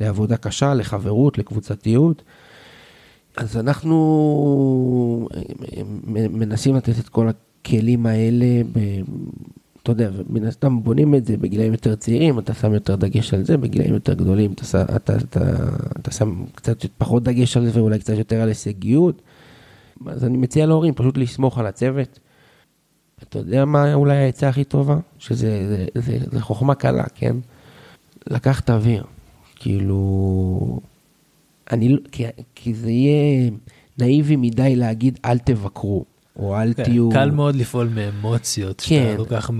לעבודה קשה, לחברות, לקבוצתיות. אז אנחנו מנסים לתת את כל הכלים האלה, ב, אתה יודע, מן הסתם בונים את זה בגילאים יותר צעירים, אתה שם יותר דגש על זה, בגילאים יותר גדולים אתה, אתה, אתה, אתה, אתה שם קצת פחות דגש על זה ואולי קצת יותר על הישגיות. אז אני מציע להורים פשוט לסמוך על הצוות. אתה יודע מה אולי העצה הכי טובה? שזה זה, זה, זה חוכמה קלה, כן? לקחת אוויר. כאילו... אני, לא- כי, כי זה יהיה נאיבי מדי להגיד אל תבקרו, או אל כן, תהיו... קל מאוד לפעול מאמוציות, כן. שאתה כל כך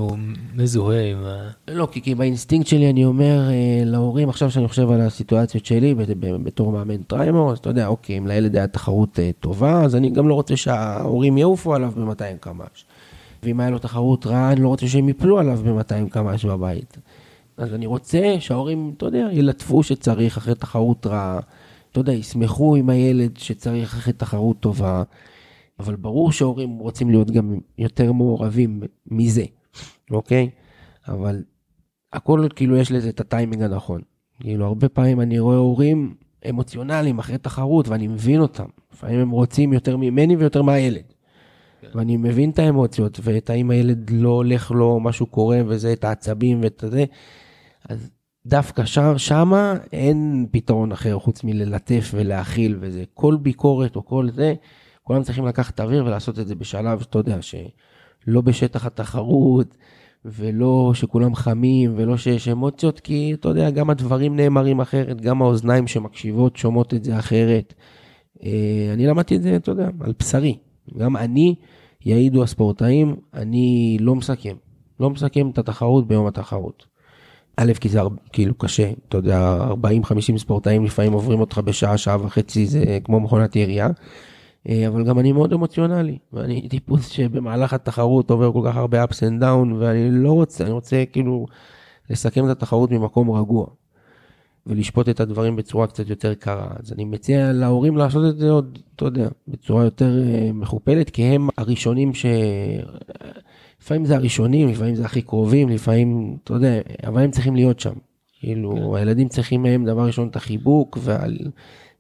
מזוהה עם ה... לא, כי, כי באינסטינקט שלי אני אומר אה, להורים, עכשיו שאני חושב על הסיטואציות שלי בתור מאמן טריימור, אז אתה יודע, אוקיי, אם לילד היה תחרות אה, טובה, אז אני גם לא רוצה שההורים יעופו עליו ב-200 קמ"ש. ואם היה לו תחרות רעה, אני לא רוצה שהם יפלו עליו ב-200 קמ"ש בבית. אז אני רוצה שההורים, אתה יודע, ילטפו שצריך אחרי תחרות רעה, אתה יודע, ישמחו עם הילד שצריך אחרי תחרות טובה, אבל ברור שההורים רוצים להיות גם יותר מעורבים מזה, אוקיי? אבל הכל כאילו יש לזה את הטיימינג הנכון. כאילו הרבה פעמים אני רואה הורים אמוציונליים אחרי תחרות ואני מבין אותם. לפעמים הם רוצים יותר ממני ויותר מהילד. ואני מבין את האמוציות ואת האם הילד לא הולך לו, משהו קורה וזה, את העצבים ואת זה. אז דווקא שם, שמה אין פתרון אחר חוץ מללטף ולהכיל וזה. כל ביקורת או כל זה, כולם צריכים לקחת אוויר ולעשות את זה בשלב, אתה יודע, שלא בשטח התחרות, ולא שכולם חמים, ולא שיש אמוציות, כי אתה יודע, גם הדברים נאמרים אחרת, גם האוזניים שמקשיבות שומעות את זה אחרת. אה, אני למדתי את זה, אתה יודע, על בשרי. גם אני, יעידו הספורטאים, אני לא מסכם. לא מסכם את התחרות ביום התחרות. א', כי זה כאילו קשה, אתה יודע, 40-50 ספורטאים לפעמים עוברים אותך בשעה, שעה וחצי, זה כמו מכונת ירייה. אה, אבל גם אני מאוד אמוציונלי, ואני טיפוס שבמהלך התחרות עובר כל כך הרבה ups and down, ואני לא רוצה, אני רוצה כאילו לסכם את התחרות ממקום רגוע, ולשפוט את הדברים בצורה קצת יותר קרה. אז אני מציע להורים לעשות את זה עוד, אתה יודע, בצורה יותר אה, מכופלת, כי הם הראשונים ש... לפעמים זה הראשונים, לפעמים זה הכי קרובים, לפעמים, אתה יודע, אבל הם צריכים להיות שם. כאילו, כן. הילדים צריכים מהם דבר ראשון את החיבוק ועל,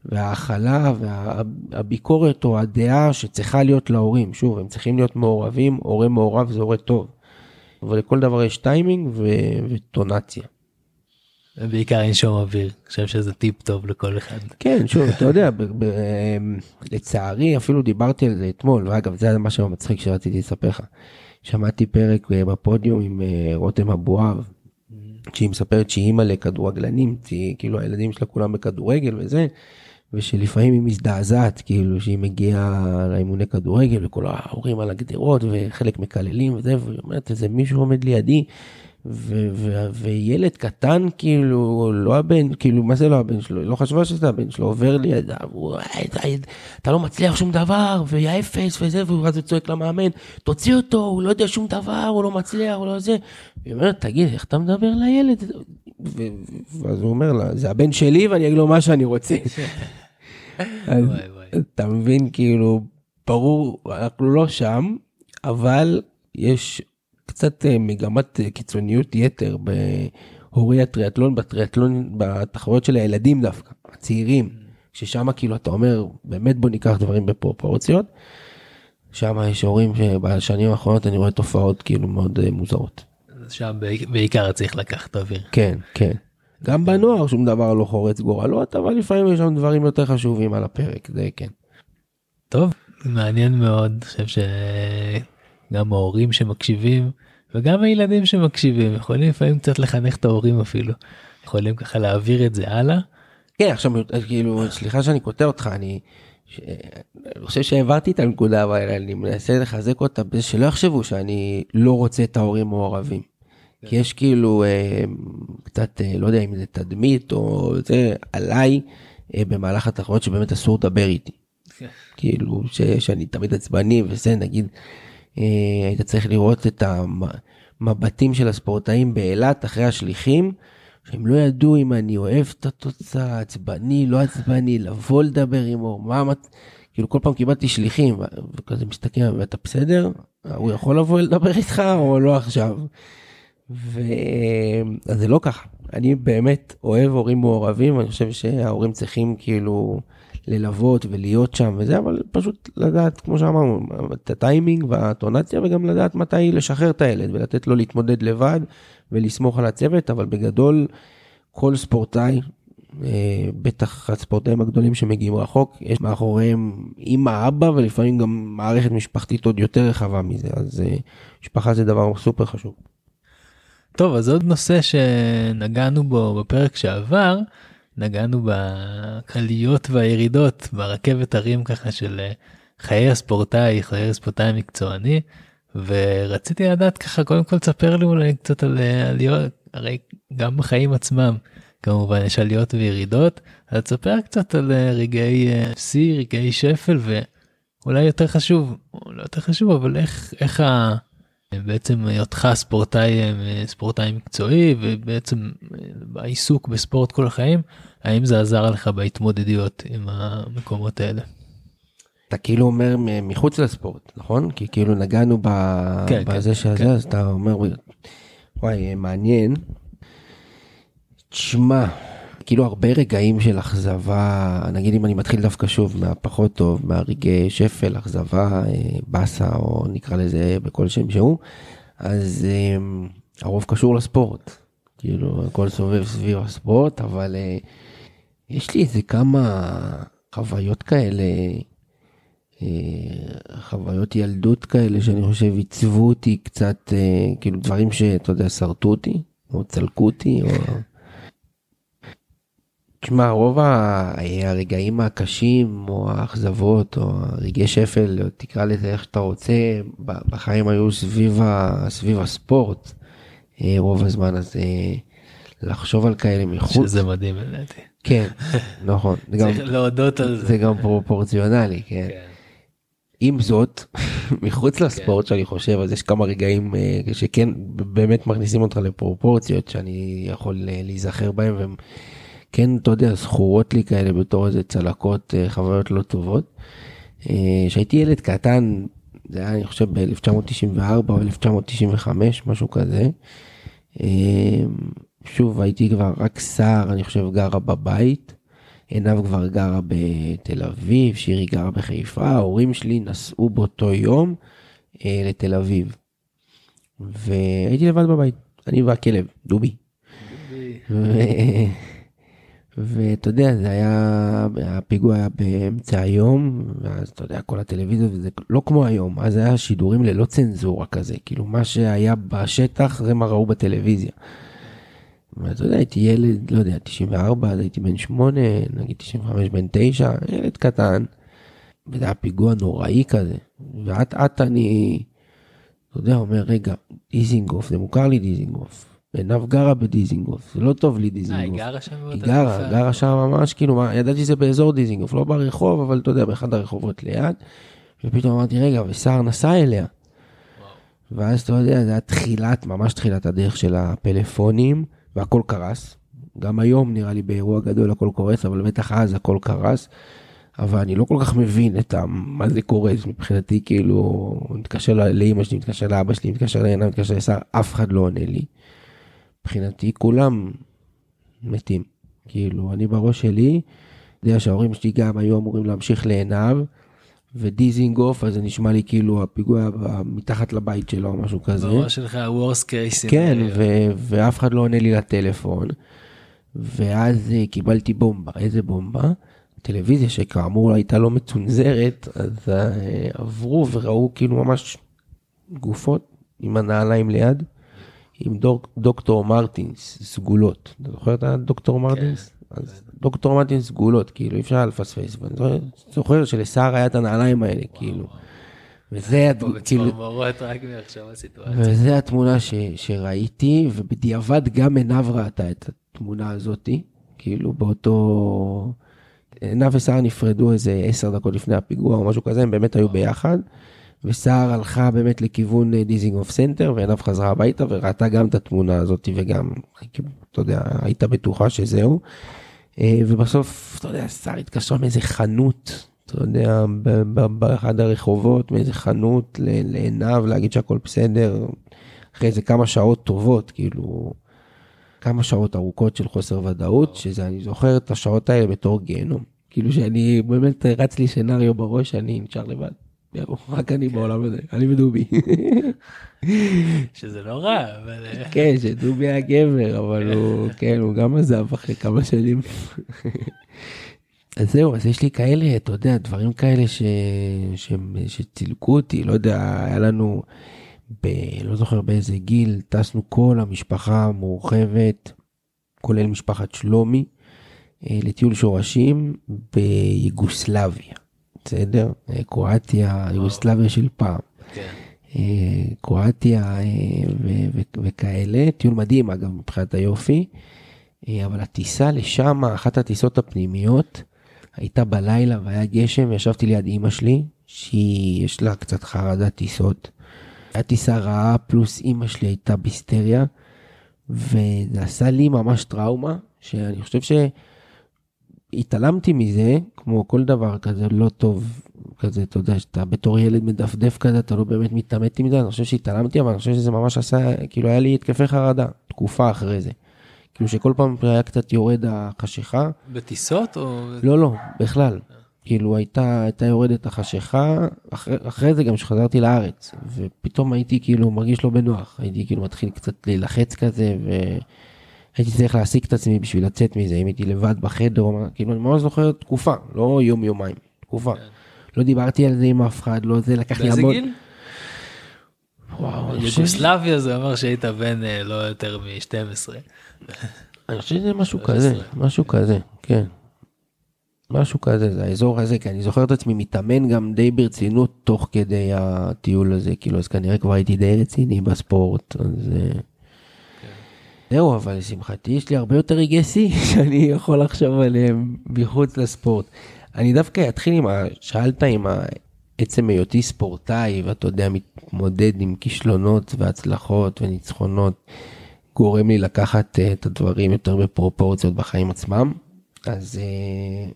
וההכלה והביקורת או הדעה שצריכה להיות להורים. שוב, הם צריכים להיות מעורבים, הורה מעורב זה הורה טוב. אבל לכל דבר יש טיימינג ו... וטונציה. בעיקר לנשום אוויר, אני חושב שזה טיפ טוב לכל אחד. כן, שוב, אתה יודע, ב- ב- לצערי אפילו דיברתי על זה אתמול, ואגב, זה מה שמצחיק שרציתי לספר לך. שמעתי פרק אה, בפודיום עם אה, רותם אבואב, שהיא מספרת שהיא אימא לכדורגלנים, כאילו הילדים שלה כולם בכדורגל וזה, ושלפעמים היא מזדעזעת, כאילו שהיא מגיעה לאימוני כדורגל וכל ההורים על הגדרות וחלק מקללים וזה, והיא אומרת איזה מישהו עומד לידי. ו- ו- וילד קטן כאילו לא הבן כאילו מה זה לא הבן שלו לא חשבה שזה הבן שלו עובר לידה והוא אתה לא מצליח שום דבר והיה אפס וזה והוא אז צועק למאמן תוציא אותו הוא לא יודע שום דבר הוא לא מצליח הוא לא זה. היא אומרת תגיד איך אתה מדבר לילד ואז הוא אומר לה זה הבן שלי ואני אגיד לו מה שאני רוצה. אתה מבין כאילו ברור אנחנו לא שם אבל יש קצת אה, מגמת אה, קיצוניות יתר בהורי הטריאטלון, בטריאטלון, בתחרויות של הילדים דווקא, הצעירים, ששם כאילו אתה אומר, באמת בוא ניקח דברים בפרופורציות. שם יש הורים שבשנים האחרונות אני רואה תופעות כאילו מאוד אה, מוזרות. שם בעיקר צריך לקחת אוויר. כן, כן. גם בנוער שום דבר לא חורץ גורלות, אבל לפעמים יש שם דברים יותר חשובים על הפרק, זה כן. טוב, מעניין מאוד, אני חושב ש... גם ההורים שמקשיבים וגם הילדים שמקשיבים יכולים לפעמים קצת לחנך את ההורים אפילו יכולים ככה להעביר את זה הלאה. כן עכשיו כאילו סליחה שאני קוטע אותך אני. אני חושב שהעברתי את הנקודה אבל אני מנסה לחזק אותה בזה שלא יחשבו שאני לא רוצה את ההורים מעורבים. כי יש כאילו אה, קצת אה, לא יודע אם זה תדמית או זה עליי אה, במהלך התחרות שבאמת אסור לדבר איתי. כן. כאילו שאני תמיד עצבני וזה נגיד היית צריך לראות את המבטים של הספורטאים באילת אחרי השליחים, שהם לא ידעו אם אני אוהב את התוצאה, עצבני, לא עצבני, לבוא לדבר עמו, מה, מה, כאילו כל פעם קיבלתי שליחים, וכזה מסתכל, ואתה בסדר? הוא יכול לבוא לדבר איתך או לא עכשיו? ו... אז זה לא ככה, אני באמת אוהב הורים מעורבים, אני חושב שההורים צריכים כאילו ללוות ולהיות שם וזה, אבל פשוט לדעת, כמו שאמרנו, את הטיימינג והטונציה, וגם לדעת מתי לשחרר את הילד ולתת לו להתמודד לבד ולסמוך על הצוות, אבל בגדול, כל ספורטאי, אה, בטח הספורטאים הגדולים שמגיעים רחוק, יש מאחוריהם אמא, אבא ולפעמים גם מערכת משפחתית עוד יותר רחבה מזה, אז אה, משפחה זה דבר סופר חשוב. טוב, אז עוד נושא שנגענו בו בפרק שעבר, נגענו בקליות והירידות ברכבת הרים ככה של אה, חיי הספורטאי, חיי הספורטאי המקצועני, ורציתי לדעת ככה, קודם כל תספר לי אולי קצת על אה, עליות, הרי גם בחיים עצמם כמובן יש עליות וירידות, אז תספר קצת על אה, רגעי שיא, רגעי שפל, ואולי יותר חשוב, לא יותר חשוב, אבל איך, איך ה... בעצם היותך ספורטאי ספורטאי מקצועי ובעצם העיסוק בספורט כל החיים האם זה עזר לך בהתמודדויות עם המקומות האלה. אתה כאילו אומר מחוץ לספורט נכון כי כאילו נגענו ב... כן, כן בזה כן, שזה כן. אז אתה אומר וואי מעניין. תשמע כאילו הרבה רגעים של אכזבה נגיד אם אני מתחיל דווקא שוב מהפחות טוב מהרגעי שפל אכזבה אה, באסה או נקרא לזה בכל שם שהוא אז אה, הרוב קשור לספורט. כאילו הכל סובב סביב הספורט, אבל אה, יש לי איזה כמה חוויות כאלה, חוויות ילדות כאלה שאני חושב עיצבו אותי קצת, כאילו דברים שאתה יודע, שרטו אותי, או צלקו אותי, או... תשמע, רוב הרגעים הקשים, או האכזבות, או הרגעי שפל, תקרא לזה איך שאתה רוצה, בחיים היו סביב, ה, סביב הספורט. אה, רוב הזמן, אז אה, לחשוב על כאלה מחוץ. שזה מדהים לדעתי. כן, נכון. זה גם, צריך להודות על זה זה. גם פרופורציונלי, כן. כן. עם זאת, מחוץ לספורט שאני חושב, אז יש כמה רגעים אה, שכן באמת מכניסים אותך לפרופורציות שאני יכול להיזכר בהם והם כן, אתה יודע, זכורות לי כאלה בתור איזה צלקות, אה, חוויות לא טובות. אה, כשהייתי ילד קטן, זה היה אני חושב ב-1994 או 1995, משהו כזה. אה, שוב, הייתי כבר רק שר, אני חושב, גרה בבית. עינב כבר גרה בתל אביב, שירי גרה בחיפה, ההורים שלי נסעו באותו יום אה, לתל אביב. והייתי לבד בבית, אני והכלב, דובי. ואתה יודע, זה היה, הפיגוע היה באמצע היום, ואז אתה יודע, כל הטלוויזיה, וזה לא כמו היום, אז היה שידורים ללא צנזורה כזה, כאילו מה שהיה בשטח זה מה ראו בטלוויזיה. ואתה יודע, הייתי ילד, לא יודע, 94, אז הייתי בן 8, נגיד 95, בן 9, ילד קטן, וזה היה פיגוע נוראי כזה, ואט אט אני, אתה יודע, אומר, רגע, דיזינגוף, זה מוכר לי דיזינגוף, עינב גרה בדיזינגוף, זה לא טוב לי אה, היא דיזינגוף. גרה שם היא גרה? גרה שם ממש, כאילו, מה, ידעתי שזה באזור דיזינגוף, לא ברחוב, אבל אתה יודע, באחד הרחובות ליד. ופתאום אמרתי, רגע, וסער נסע אליה. ואז אתה יודע, זה היה תחילת, ממש תחילת הדרך של הפלאפונים, והכל קרס. גם היום נראה לי באירוע גדול הכל קורס, אבל בטח אז הכל קרס. אבל אני לא כל כך מבין את ה... מה זה קורס מבחינתי, כאילו, מתקשר ל- לאמא שלי, מתקשר לאבא שלי, מתקשר לעיניו, מתקשר לשר, אף אחד לא עונה לי. מבחינתי כולם מתים. כאילו, אני בראש שלי, יודע שההורים שלי גם היו אמורים להמשיך לעיניו, ודיזינגוף, אז זה נשמע לי כאילו הפיגוע מתחת לבית שלו או משהו כזה. בראש שלך worst case כן. ו- ואף אחד לא עונה לי לטלפון. ואז אה, קיבלתי בומבה, איזה בומבה? טלוויזיה שכאמור הייתה לא מצונזרת, אז אה, עברו וראו כאילו ממש גופות עם הנעליים ליד, עם דוק, דוקטור מרטינס, סגולות. אתה זוכר את הדוקטור מרטינס? אז דוקטור מרטינס סגולות, כאילו אי אפשר לפספס. ואני זוכר- זוכר שלסער היה את הנעליים האלה, כאילו. וזה, כאילו. וזה התמונה ש, שראיתי, ובדיעבד גם עינב ראתה את התמונה הזאתי, כאילו באותו... עינב וסער נפרדו איזה עשר דקות לפני הפיגוע או משהו כזה, הם באמת היו ביחד, וסער הלכה באמת לכיוון אה, דיזינגוף סנטר, ועינב חזרה הביתה וראתה גם את התמונה הזאתי, וגם, אתה יודע, הייתה בטוחה שזהו. אה, ובסוף, אתה יודע, סער התקשרה מאיזה חנות, אתה יודע, באחד הרחובות, מאיזה חנות לעיניו, להגיד שהכל בסדר, אחרי איזה כמה שעות טובות, כאילו, כמה שעות ארוכות של חוסר ודאות, שזה, אני זוכר את השעות האלה בתור גיהנום. כאילו שאני, באמת רץ לי סצנריו בראש, שאני נשאר לבד. רק אני בעולם הזה, אני ודובי. שזה לא רע, אבל... אה, כן, שדובי היה גבר, אבל הוא, כן, הוא גם עזב אחרי כמה שנים. אז זהו, אז יש לי כאלה, אתה יודע, דברים כאלה ש... ש... שצילקו אותי, לא יודע, היה לנו, ב... לא זוכר באיזה גיל, טסנו כל המשפחה המורחבת, כולל משפחת שלומי, אה, לטיול שורשים ביוגוסלביה, בסדר? אה, קרואטיה, יוגוסלביה של פעם. כן. אה, קרואטיה אה, וכאלה, טיול מדהים אגב מבחינת היופי, אבל הטיסה לשם, אחת הטיסות הפנימיות, הייתה בלילה והיה גשם וישבתי ליד אימא שלי, שהיא, יש לה קצת חרדת טיסות. הייתה טיסה רעה פלוס אימא שלי הייתה בהיסטריה, וזה עשה לי ממש טראומה, שאני חושב שהתעלמתי מזה, כמו כל דבר כזה לא טוב, כזה, אתה יודע, שאתה בתור ילד מדפדף כזה, אתה לא באמת מתעמת עם זה, אני חושב שהתעלמתי, אבל אני חושב שזה ממש עשה, כאילו היה לי התקפי חרדה, תקופה אחרי זה. כאילו שכל פעם היה קצת יורד החשיכה, בטיסות או... לא, לא, בכלל. כאילו הייתה, הייתה יורדת החשיכה, אחרי, אחרי זה גם שחזרתי לארץ, ופתאום הייתי כאילו מרגיש לא בנוח, הייתי כאילו מתחיל קצת להילחץ כזה, ו... הייתי צריך להעסיק את עצמי בשביל לצאת מזה, אם הייתי לבד בחדר, כאילו אני ממש זוכר תקופה, לא יום יומיים, תקופה. לא דיברתי על זה עם אף אחד, לא זה, לקח לי באיזה המון... גיל? וואו, יוגוסלביה זה אומר שהיית בן אה, לא יותר מ-12. אני חושב שזה משהו 13. כזה, משהו כזה, כן. משהו כזה, זה האזור הזה, כי אני זוכר את עצמי מתאמן גם די ברצינות תוך כדי הטיול הזה, כאילו, אז כנראה כבר הייתי די רציני בספורט, אז... זהו, אבל לשמחתי יש לי הרבה יותר רגעי שיא שאני יכול לחשוב עליהם מחוץ לספורט. אני דווקא אתחיל עם. שאלת עם. עצם היותי ספורטאי, ואתה יודע, מתמודד עם כישלונות והצלחות וניצחונות, גורם לי לקחת אה, את הדברים יותר בפרופורציות בחיים עצמם. אז אה,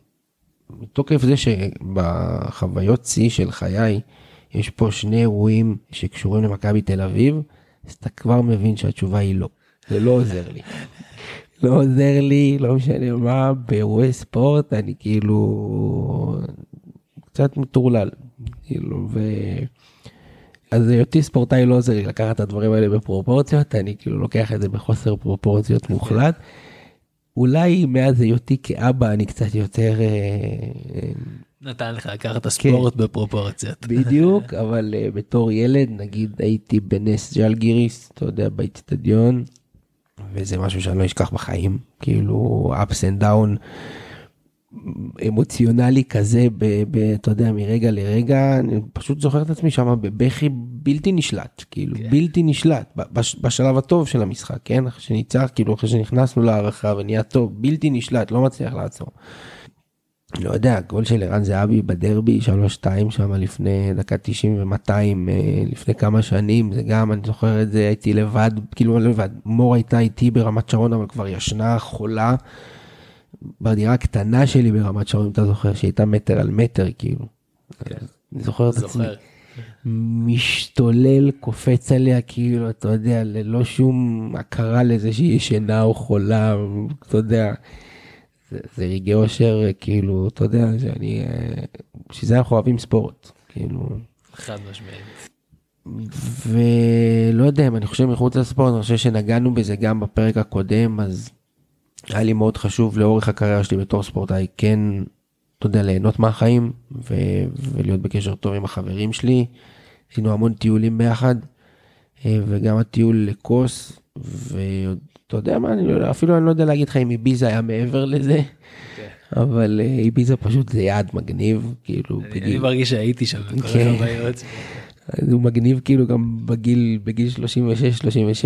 מתוקף זה שבחוויות שיא של חיי, יש פה שני אירועים שקשורים למכבי תל אביב, אז אתה כבר מבין שהתשובה היא לא. זה לא עוזר לי. לא עוזר לי, לא משנה מה, באירועי ספורט אני כאילו קצת מטורלל. כאילו, ו... אז היותי ספורטאי לא עוזר לי לקחת את הדברים האלה בפרופורציות, אני כאילו לוקח את זה בחוסר פרופורציות מוחלט. אולי מאז היותי כאבא אני קצת יותר אה, אה, נתן לך לקחת את הספורט בפרופורציות. בדיוק, אבל uh, בתור ילד, נגיד הייתי בנס ג'לגיריס, אתה יודע, באיצטדיון, וזה משהו שאני לא אשכח בחיים, כאילו ups and down אמוציונלי כזה, ב, ב, אתה יודע, מרגע לרגע, אני פשוט זוכר את עצמי שם בבכי בלתי נשלט, כאילו, כן. בלתי נשלט, בש, בשלב הטוב של המשחק, כן? אחרי שניצח, כאילו, אחרי שנכנסנו להערכה ונהיה טוב, בלתי נשלט, לא מצליח לעצור. לא יודע, גול של ערן זהבי בדרבי 3-2 שם לפני דקה 90 ו-200 לפני כמה שנים, זה גם, אני זוכר את זה, הייתי לבד, כאילו לא לבד, מור הייתה איתי ברמת שרון, אבל כבר ישנה חולה בדירה הקטנה שלי ברמת שרון, אם אתה זוכר, שהייתה מטר על מטר, כאילו. אני זוכר את עצמי. משתולל, קופץ עליה, כאילו, אתה יודע, ללא שום הכרה לזה שהיא ישנה או חולה, אתה יודע. זה, זה רגעי אושר, כאילו, אתה יודע, שאני, אה, בשביל זה אנחנו אוהבים ספורט, כאילו. חד משמעית. ולא יודע אם אני חושב מחוץ לספורט, אני חושב שנגענו בזה גם בפרק הקודם, אז היה לי מאוד חשוב לאורך הקריירה שלי בתור ספורטאי, כן, אתה יודע, ליהנות מהחיים ו- ולהיות בקשר טוב עם החברים שלי. עשינו המון טיולים ביחד, אה, וגם הטיול לקוס, ואתה יודע מה, אני לא, אפילו אני לא יודע להגיד לך אם איביזה היה מעבר לזה, אבל אה, איביזה פשוט זה יעד מגניב, כאילו, אני- אני בגיל- מרגיש שהייתי שם כן. הוא מגניב כאילו גם בגיל, בגיל 36-37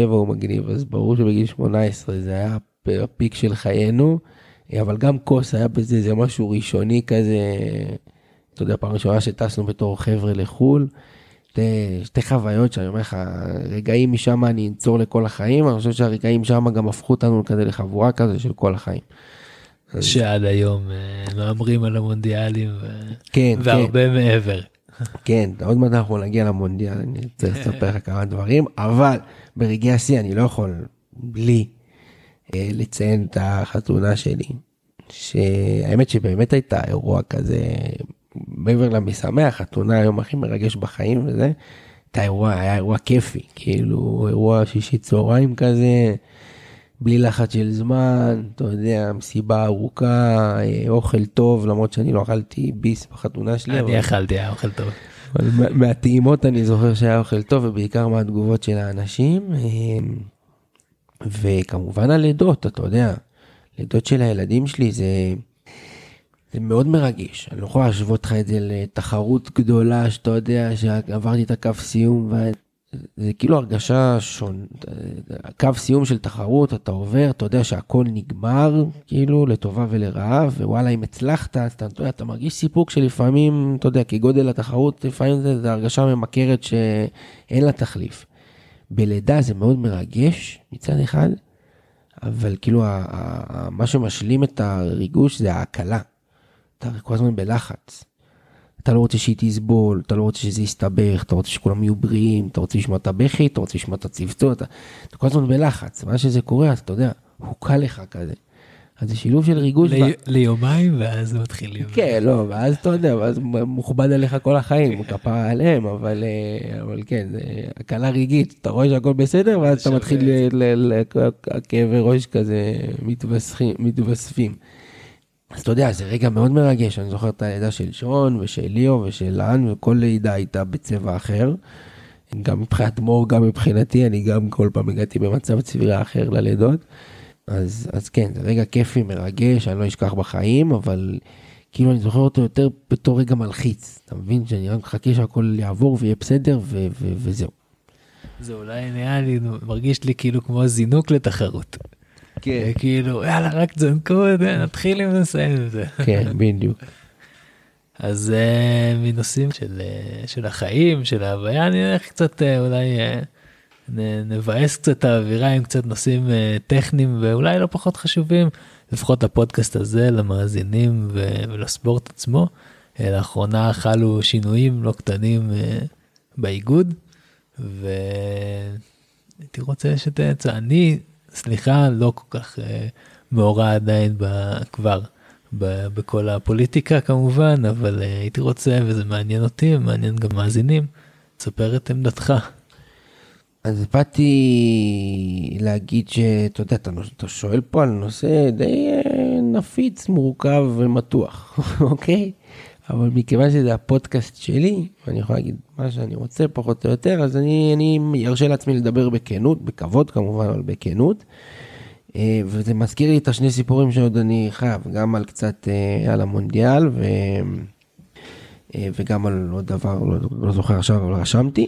הוא מגניב, אז ברור שבגיל 18 זה היה הפ- הפיק של חיינו, אבל גם כוס היה בזה, זה משהו ראשוני כזה, אתה יודע, פעם ראשונה שטסנו בתור חבר'ה לחו"ל, שתי, שתי חוויות שאני אומר לך, רגעים משם אני אנצור לכל החיים, אני חושב שהרגעים שם גם הפכו אותנו כזה לחבורה כזה של כל החיים. אז- שעד היום אה, מהמרים על המונדיאלים ו- כן, כן. והרבה מעבר. כן, עוד מעט אנחנו נגיע למונדיאל, אני צריך לספר לך כמה דברים, אבל ברגעי השיא אני לא יכול בלי אה, לציין את החתונה שלי, שהאמת שבאמת הייתה אירוע כזה, מעבר למשמח, חתונה היום הכי מרגש בחיים וזה, הייתה אירוע, היה אירוע כיפי, כאילו אירוע שישי צהריים כזה, בלי לחץ של זמן, אתה יודע, מסיבה ארוכה, אה, אוכל טוב, למרות שאני לא אכלתי ביס בחתונה שלי. אני אכלתי, היה אוכל טוב. אבל מה- מהטעימות אני זוכר שהיה אוכל טוב ובעיקר מהתגובות של האנשים. אמ, וכמובן הלידות, אתה יודע, לידות של הילדים שלי זה, זה מאוד מרגש. אני לא יכול להשוות לך את זה לתחרות גדולה שאתה יודע שעברתי את הקו סיום. ו... זה כאילו הרגשה שונה, קו סיום של תחרות, אתה עובר, אתה יודע שהכל נגמר, כאילו, לטובה ולרעה, ווואלה, אם הצלחת, אז אתה, אתה אתה מרגיש סיפוק שלפעמים, אתה יודע, כגודל התחרות, לפעמים זה, זה הרגשה ממכרת שאין לה תחליף. בלידה זה מאוד מרגש מצד אחד, אבל כאילו, ה- ה- ה- מה שמשלים את הריגוש זה ההקלה. אתה כל הזמן בלחץ. אתה לא רוצה שהיא תסבול, אתה לא רוצה שזה יסתבך, אתה רוצה שכולם יהיו בריאים, אתה רוצה לשמוע את הבכי, אתה רוצה לשמוע את הצוותות, אתה, אתה כל הזמן בלחץ, מה שזה קורה, אתה יודע, הוקל לך כזה. אז זה שילוב של ריגוש. לי- ליומיים ואז מתחילים. כן, לא, ואז אתה יודע, ואז מוכבד עליך כל החיים, כפרה עליהם, אבל, אה, אבל כן, זה הקלה רגעית, אתה רואה שהכל בסדר, ואז אתה מתחיל, הכאבי ראש כזה מתווספים. אז אתה יודע, זה רגע מאוד מרגש, אני זוכר את הלידה של שון ושל ליאו ושל לאן, וכל לידה הייתה בצבע אחר. גם מבחינת מור, גם מבחינתי, אני גם כל פעם הגעתי במצב צבירה אחר ללידות. אז, אז כן, זה רגע כיפי, מרגש, אני לא אשכח בחיים, אבל כאילו אני זוכר אותו יותר בתור רגע מלחיץ. אתה מבין שאני רק מחכה שהכל יעבור ויהיה בסדר ו- ו- וזהו. זה אולי נהיה לי, מרגיש לי כאילו כמו זינוק לתחרות. כן. כאילו יאללה רק תזנקו את זה, נתחיל עם זה, נסיים עם זה. כן, בדיוק. אז אה, מנושאים של, אה, של החיים, של ההוויה, אני אלך קצת אה, אולי נ- נבאס קצת את האווירה עם קצת נושאים טכניים ואולי לא פחות חשובים, לפחות לפודקאסט הזה, למאזינים ולספורט עצמו. לאחרונה חלו שינויים לא קטנים באיגוד, והייתי רוצה שתצא, אני, סליחה, לא כל כך אה, מעורה עדיין ב- כבר. ב- בכל הפוליטיקה כמובן, אבל אה, הייתי רוצה, וזה מעניין אותי, ומעניין גם מאזינים, תספר את עמדתך. אז באתי להגיד שאתה יודע, אתה, אתה שואל פה על נושא די אה, נפיץ, מורכב ומתוח, אוקיי? אבל מכיוון שזה הפודקאסט שלי, ואני יכול להגיד מה שאני רוצה פחות או יותר, אז אני, אני ארשה לעצמי לדבר בכנות, בכבוד כמובן, אבל בכנות. אה, וזה מזכיר לי את השני סיפורים שעוד אני חייב, גם על קצת אה, על המונדיאל ו... אה, וגם על עוד דבר, לא, לא זוכר עכשיו, אבל רשמתי.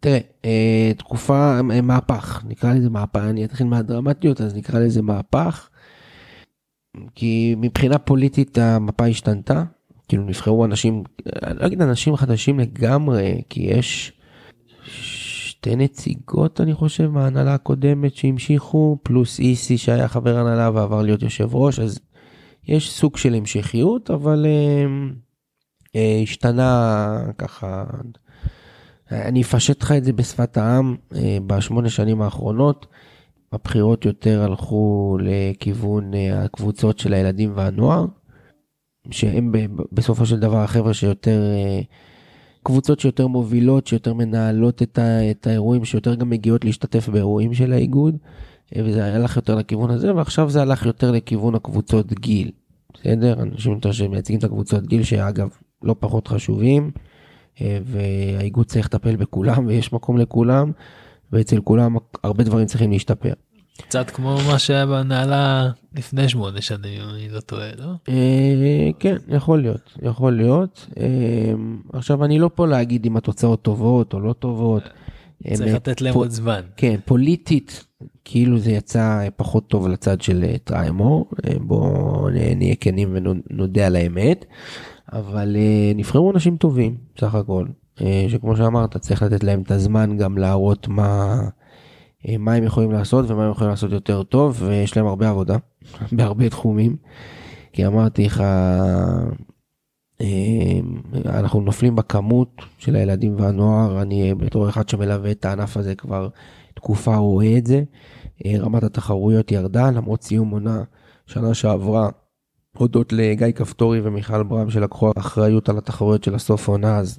תראה, אה, תקופה, מהפך, נקרא לזה מהפך, אני אתחיל מהדרמטיות, אז נקרא לזה מהפך. כי מבחינה פוליטית המפה השתנתה, כאילו נבחרו אנשים, אני לא אגיד אנשים חדשים לגמרי, כי יש שתי נציגות אני חושב מההנהלה הקודמת שהמשיכו, פלוס איסי שהיה חבר הנהלה ועבר להיות יושב ראש, אז יש סוג של המשכיות, אבל אה, אה, השתנה ככה, אני אפשט לך את זה בשפת העם, אה, בשמונה שנים האחרונות, הבחירות יותר הלכו לכיוון אה, הקבוצות של הילדים והנוער, שהם בסופו של דבר החבר'ה שיותר, אה, קבוצות שיותר מובילות, שיותר מנהלות את, האירועים, שיותר גם מגיעות להשתתף באירועים של האיגוד, אה, וזה הלך יותר לכיוון הזה, ועכשיו זה הלך יותר לכיוון הקבוצות גיל, בסדר? אנשים יותר שמייצגים את הקבוצות גיל, שאגב, לא פחות חשובים, והאיגוד צריך לטפל בכולם, ויש מקום לכולם, ואצל כולם הרבה דברים צריכים להשתפר. קצת כמו מה שהיה בהנהלה לפני שמונה שנים, אם אני לא טועה, לא? אה, כן, יכול להיות, יכול להיות. אה, עכשיו, אני לא פה להגיד אם התוצאות טובות או לא טובות. צריך אה, לתת להם עוד זמן. כן, פוליטית, כאילו זה יצא פחות טוב לצד של טריימור, בואו נהיה כנים ונודה על האמת, אבל נבחרו אנשים טובים, בסך הכל, שכמו שאמרת, צריך לתת להם את הזמן גם להראות מה, אה, מה הם יכולים לעשות ומה הם יכולים לעשות יותר טוב, ויש להם הרבה עבודה, בהרבה תחומים, כי אמרתי לך, אה, אנחנו נופלים בכמות של הילדים והנוער, אני בתור אחד שמלווה את הענף הזה כבר תקופה רואה את זה. אה, רמת התחרויות ירדה למרות סיום עונה שנה שעברה. הודות לגיא כפתורי ומיכל ברם שלקחו אחריות על התחרויות של הסוף עונה אז,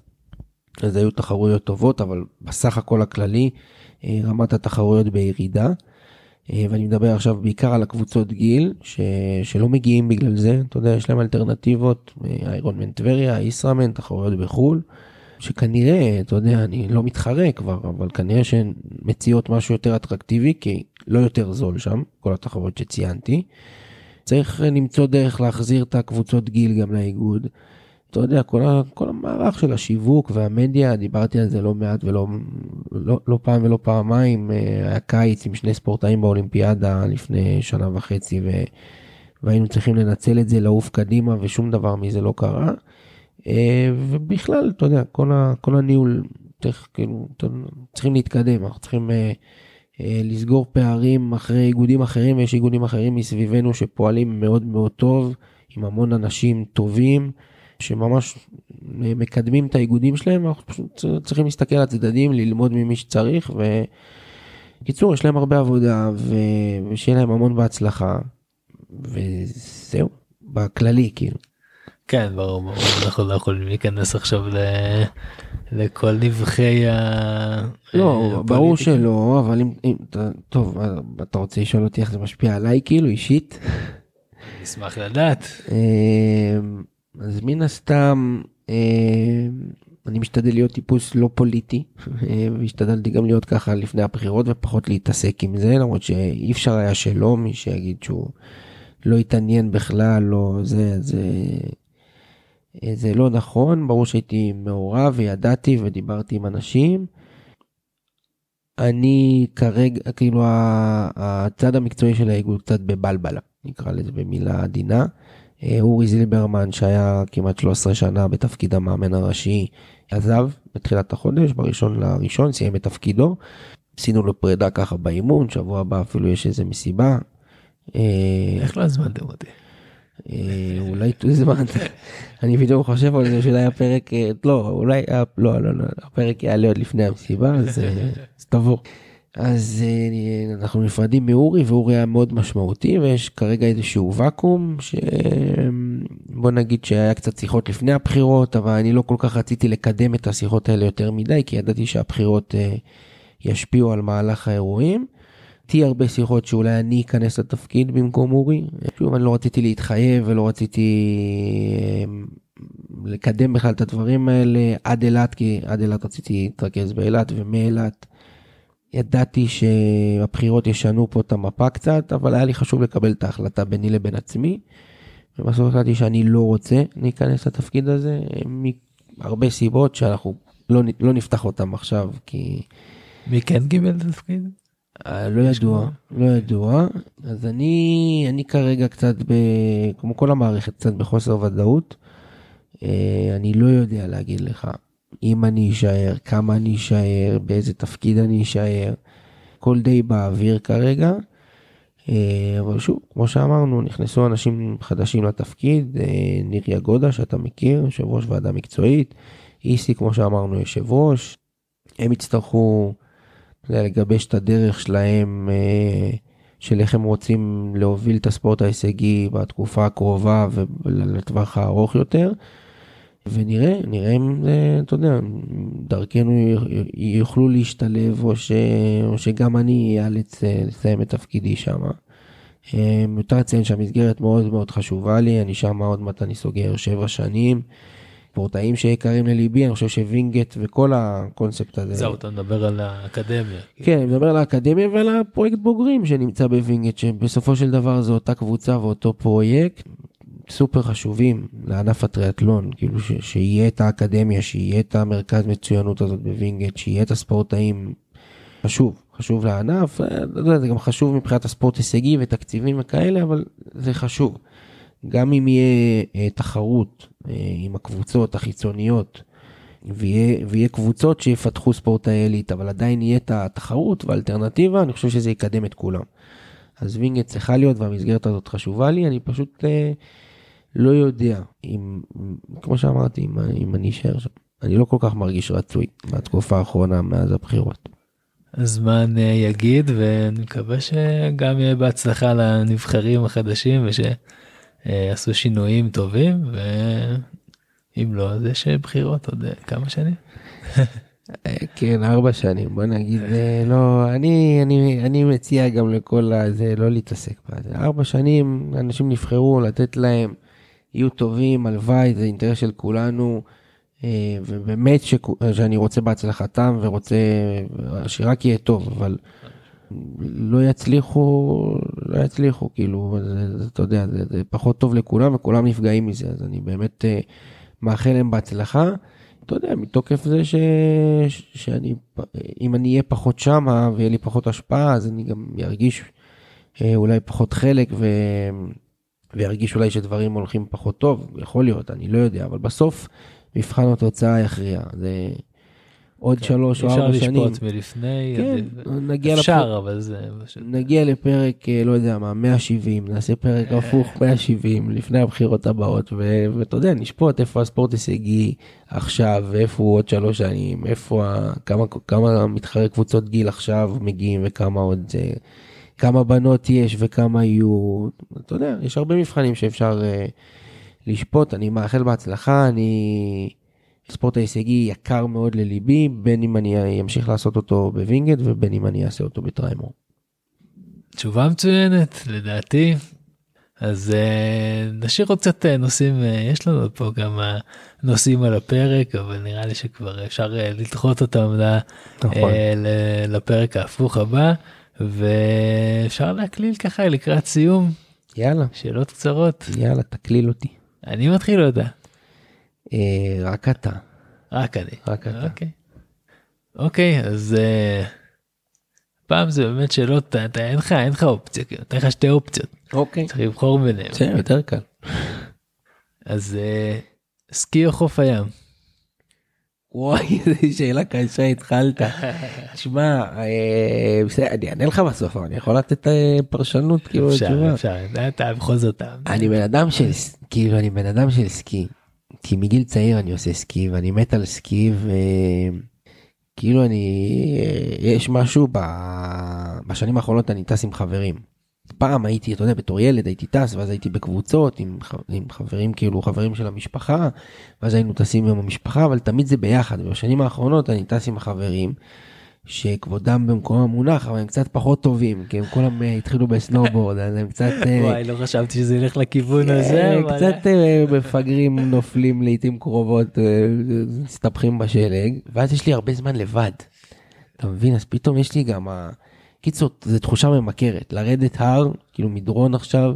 אז היו תחרויות טובות אבל בסך הכל הכללי אה, רמת התחרויות בירידה. אה, ואני מדבר עכשיו בעיקר על הקבוצות גיל ש... שלא מגיעים בגלל זה, אתה יודע, יש להם אלטרנטיבות, אה, איירון מן טבריה, ישראמן, תחרויות בחו"ל, שכנראה, אתה יודע, אני לא מתחרה כבר, אבל כנראה שהן מציעות משהו יותר אטרקטיבי, כי לא יותר זול שם, כל התחרויות שציינתי. צריך למצוא דרך להחזיר את הקבוצות גיל גם לאיגוד. אתה יודע, כל, ה, כל המערך של השיווק והמדיה, דיברתי על זה לא מעט ולא לא, לא פעם ולא פעמיים, אה, היה קיץ עם שני ספורטאים באולימפיאדה לפני שנה וחצי, ו, והיינו צריכים לנצל את זה, לעוף קדימה, ושום דבר מזה לא קרה. אה, ובכלל, אתה יודע, כל, ה, כל הניהול, צריך, כאילו, צריכים להתקדם, אנחנו צריכים אה, לסגור פערים אחרי איגודים אחרים, ויש איגודים אחרים מסביבנו שפועלים מאוד מאוד טוב, עם המון אנשים טובים. שממש מקדמים את האיגודים שלהם, אנחנו פשוט צריכים להסתכל על הצדדים, ללמוד ממי שצריך, ובקיצור, יש להם הרבה עבודה, ו... ושיהיה להם המון בהצלחה. וזהו, בכללי כאילו. כן ברור ברור אנחנו לא יכולים להיכנס עכשיו ל... לכל נבחי ה... לא, ברור. שלא, אבל אם, אם אתה, טוב, אתה רוצה לשאול אותי איך זה משפיע עליי כאילו אישית? נשמח לדעת. אז מן הסתם אמ, אני משתדל להיות טיפוס לא פוליטי אמ, והשתדלתי גם להיות ככה לפני הבחירות ופחות להתעסק עם זה למרות שאי אפשר היה שלא מי שיגיד שהוא לא התעניין בכלל לא זה זה זה לא נכון ברור שהייתי מעורב וידעתי ודיברתי עם אנשים. אני כרגע כאילו הצד המקצועי של האיגוד קצת בבלבלה נקרא לזה במילה עדינה. אה, אורי זילברמן שהיה כמעט 13 שנה בתפקיד המאמן הראשי עזב בתחילת החודש בראשון לראשון סיים את תפקידו. עשינו לו פרידה ככה באימון שבוע הבא אפילו יש איזה מסיבה. אה, איך לא הזמנתם אותי? אה, אולי תוזמן. אני פתאום חושב על זה שאולי הפרק לא אולי לא לא לא הפרק יעלה עוד לפני המסיבה אז תבוא. אז אה, אנחנו נפרדים מאורי ואורי היה מאוד משמעותי ויש כרגע איזשהו ואקום שבוא נגיד שהיה קצת שיחות לפני הבחירות אבל אני לא כל כך רציתי לקדם את השיחות האלה יותר מדי כי ידעתי שהבחירות אה, ישפיעו על מהלך האירועים. איתי הרבה שיחות שאולי אני אכנס לתפקיד במקום אורי. שוב, אני לא רציתי להתחייב ולא רציתי אה, לקדם בכלל את הדברים האלה עד אילת, כי עד אילת רציתי להתרכז באילת ומאילת. ידעתי שהבחירות ישנו פה את המפה קצת, אבל היה לי חשוב לקבל את ההחלטה ביני לבין עצמי. ובסוף החלטתי שאני לא רוצה להיכנס לתפקיד הזה, מהרבה סיבות שאנחנו לא, לא נפתח אותם עכשיו, כי מי כן קיבל את התפקיד? אה, לא ידוע, לא ידוע. אז אני, אני כרגע קצת, ב, כמו כל המערכת, קצת בחוסר ודאות. אה, אני לא יודע להגיד לך אם אני אשאר, כמה אני אשאר, באיזה תפקיד אני אשאר. הכל די באוויר כרגע. אה, אבל שוב, כמו שאמרנו, נכנסו אנשים חדשים לתפקיד, אה, ניר יגודה שאתה מכיר, יושב ראש ועדה מקצועית, איסי כמו שאמרנו יושב ראש, הם יצטרכו לגבש את הדרך שלהם אה, של איך הם רוצים להוביל את הספורט ההישגי בתקופה הקרובה ולטווח הארוך יותר. ונראה, נראה אם זה, אתה יודע, דרכנו יוכלו להשתלב או, ש, או שגם אני איאלץ אה, לסיים את תפקידי שם. יותר לציין שהמסגרת מאוד מאוד חשובה לי, אני שם עוד מעט אני סוגר שבע שנים. ספורטאים שיקרים לליבי, אני חושב שווינגייט וכל הקונספט הזה. זהו אתה מדבר על האקדמיה. כן, אני מדבר על האקדמיה ועל הפרויקט בוגרים שנמצא בווינגייט, שבסופו של דבר זו אותה קבוצה ואותו פרויקט סופר חשובים לענף הטריאטלון, כאילו ש, שיהיה את האקדמיה, שיהיה את המרכז מצוינות הזאת בווינגייט, שיהיה את הספורטאים, חשוב, חשוב לענף, אה, יודע, זה גם חשוב מבחינת הספורט הישגי ותקציבים וכאלה, אבל זה חשוב. גם אם יהיה אה, תחרות אה, עם הקבוצות החיצוניות, ויהיה, ויהיה קבוצות שיפתחו ספורטאי עילית, אבל עדיין יהיה את התחרות והאלטרנטיבה, אני חושב שזה יקדם את כולם. אז וינגייט צריכה להיות והמסגרת הזאת חשובה לי, אני פשוט אה, לא יודע אם, כמו שאמרתי, אם, אם אני אשאר שם. אני לא כל כך מרגיש רצוי בתקופה האחרונה מאז הבחירות. הזמן יגיד ואני מקווה שגם יהיה בהצלחה לנבחרים החדשים ושעשו שינויים טובים ואם לא אז יש בחירות עוד אה, כמה שנים. אה, כן, ארבע שנים, בוא נגיד, אה, לא, אני, אני, אני מציע גם לכל הזה לא להתעסק בזה. ארבע שנים, אנשים נבחרו לתת להם, יהיו טובים, הלוואי, זה אינטרס של כולנו, אה, ובאמת שכו- שאני רוצה בהצלחתם ורוצה שרק יהיה טוב, אבל לא יצליחו, לא יצליחו, כאילו, זה, זה, אתה יודע, זה, זה פחות טוב לכולם וכולם נפגעים מזה, אז אני באמת אה, מאחל להם בהצלחה. אתה יודע, מתוקף זה ש... ש- שאני, אם אני אהיה פחות שמה ויהיה לי פחות השפעה, אז אני גם ארגיש אה, אולי פחות חלק ו... וירגיש אולי שדברים הולכים פחות טוב, יכול להיות, אני לא יודע, אבל בסוף מבחן התוצאה יכריע. זה עוד שלוש או כן, אפשר ארבע שנים. לשפוט מלפני כן, נגיע, אפשר אבל זה נגיע לפרק, אה, לא יודע מה, 170, נעשה פרק הפוך 170 לפני הבחירות הבאות, ואתה יודע, נשפוט איפה הספורט הישגי עכשיו, ואיפה הוא עוד שלוש שנים, איפה, כמה, כמה מתחרי קבוצות גיל עכשיו מגיעים וכמה עוד זה כמה בנות יש וכמה יהיו, אתה יודע, יש הרבה מבחנים שאפשר אה, לשפוט, אני מאחל בהצלחה, אני... ספורט ההישגי יקר מאוד לליבי, בין אם אני אמשיך לעשות אותו בווינגייט ובין אם אני אעשה אותו בטריימור. תשובה מצוינת לדעתי. אז uh, נשאיר עוד קצת uh, נושאים, uh, יש לנו פה כמה נושאים על הפרק, אבל נראה לי שכבר אפשר uh, לדחות אותם ל, נכון. uh, לפרק ההפוך הבא, ואפשר להקליל ככה לקראת סיום, יאללה, שאלות קצרות. יאללה, תקליל אותי. אני מתחיל אותה, אה, רק אתה. רק אני. רק אתה. אוקיי. אוקיי, אז uh, פעם זה באמת שאלות, אתה, אתה, אין לך, אין לך אופציה, כאילו, נותן לך שתי אופציות, אוקיי. צריך לבחור ביניהם. בסדר, יותר קל. אז uh, סקי או חוף הים? וואי, איזה שאלה קשה התחלת. שמע, אה, בסדר, אני אענה לך בסוף, אני יכול לתת אה, פרשנות, כאילו, אפשר. אפשר, אתה בכל זאת. אני בן אדם של, כאילו, אני בן אדם של סקי. כי מגיל צעיר אני עושה סקי, ואני מת על סקי, וכאילו אני, אה, יש משהו ב... בשנים האחרונות אני טס עם חברים. פעם הייתי, אתה יודע, בתור ילד הייתי טס, ואז הייתי בקבוצות עם, עם חברים, כאילו חברים של המשפחה, ואז היינו טסים עם המשפחה, אבל תמיד זה ביחד. ובשנים האחרונות אני טס עם החברים, שכבודם במקומם מונח, אבל הם קצת פחות טובים, כי הם כולם אה, התחילו בסנובורד, אז הם קצת... אה, וואי, לא חשבתי שזה ילך לכיוון הזה, אה, אבל... קצת אה, מפגרים נופלים לעיתים קרובות, מסתבכים בשלג, ואז יש לי הרבה זמן לבד. אתה מבין? אז פתאום יש לי גם... ה- קיצור, זו תחושה ממכרת, לרדת הר, כאילו מדרון עכשיו,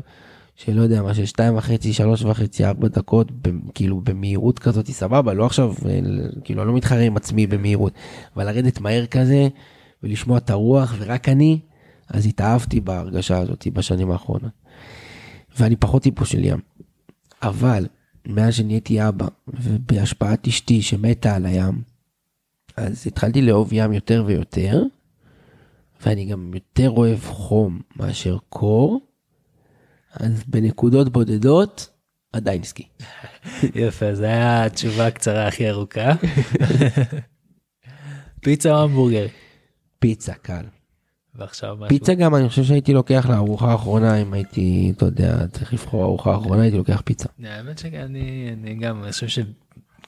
שלא יודע מה, של שתיים וחצי, שלוש וחצי, ארבע דקות, ב- כאילו במהירות כזאת, סבבה, לא עכשיו, אה, כאילו, אני לא מתחרה עם עצמי במהירות, אבל לרדת מהר כזה, ולשמוע את הרוח, ורק אני, אז התאהבתי בהרגשה הזאת בשנים האחרונות. ואני פחות טיפוס של ים. אבל מאז שנהייתי אבא ובהשפעת אשתי שמתה על הים, אז התחלתי לאהוב ים יותר ויותר, ואני גם יותר אוהב חום מאשר קור, אז בנקודות בודדות עדיין סקי. יפה, זו הייתה התשובה הקצרה הכי ארוכה. פיצה או המבורגר? פיצה קל. ועכשיו משהו. פיצה גם אני חושב שהייתי לוקח לארוחה האחרונה אם הייתי, אתה יודע, צריך לבחור ארוחה האחרונה הייתי לוקח פיצה. האמת שאני אני גם, אני חושב.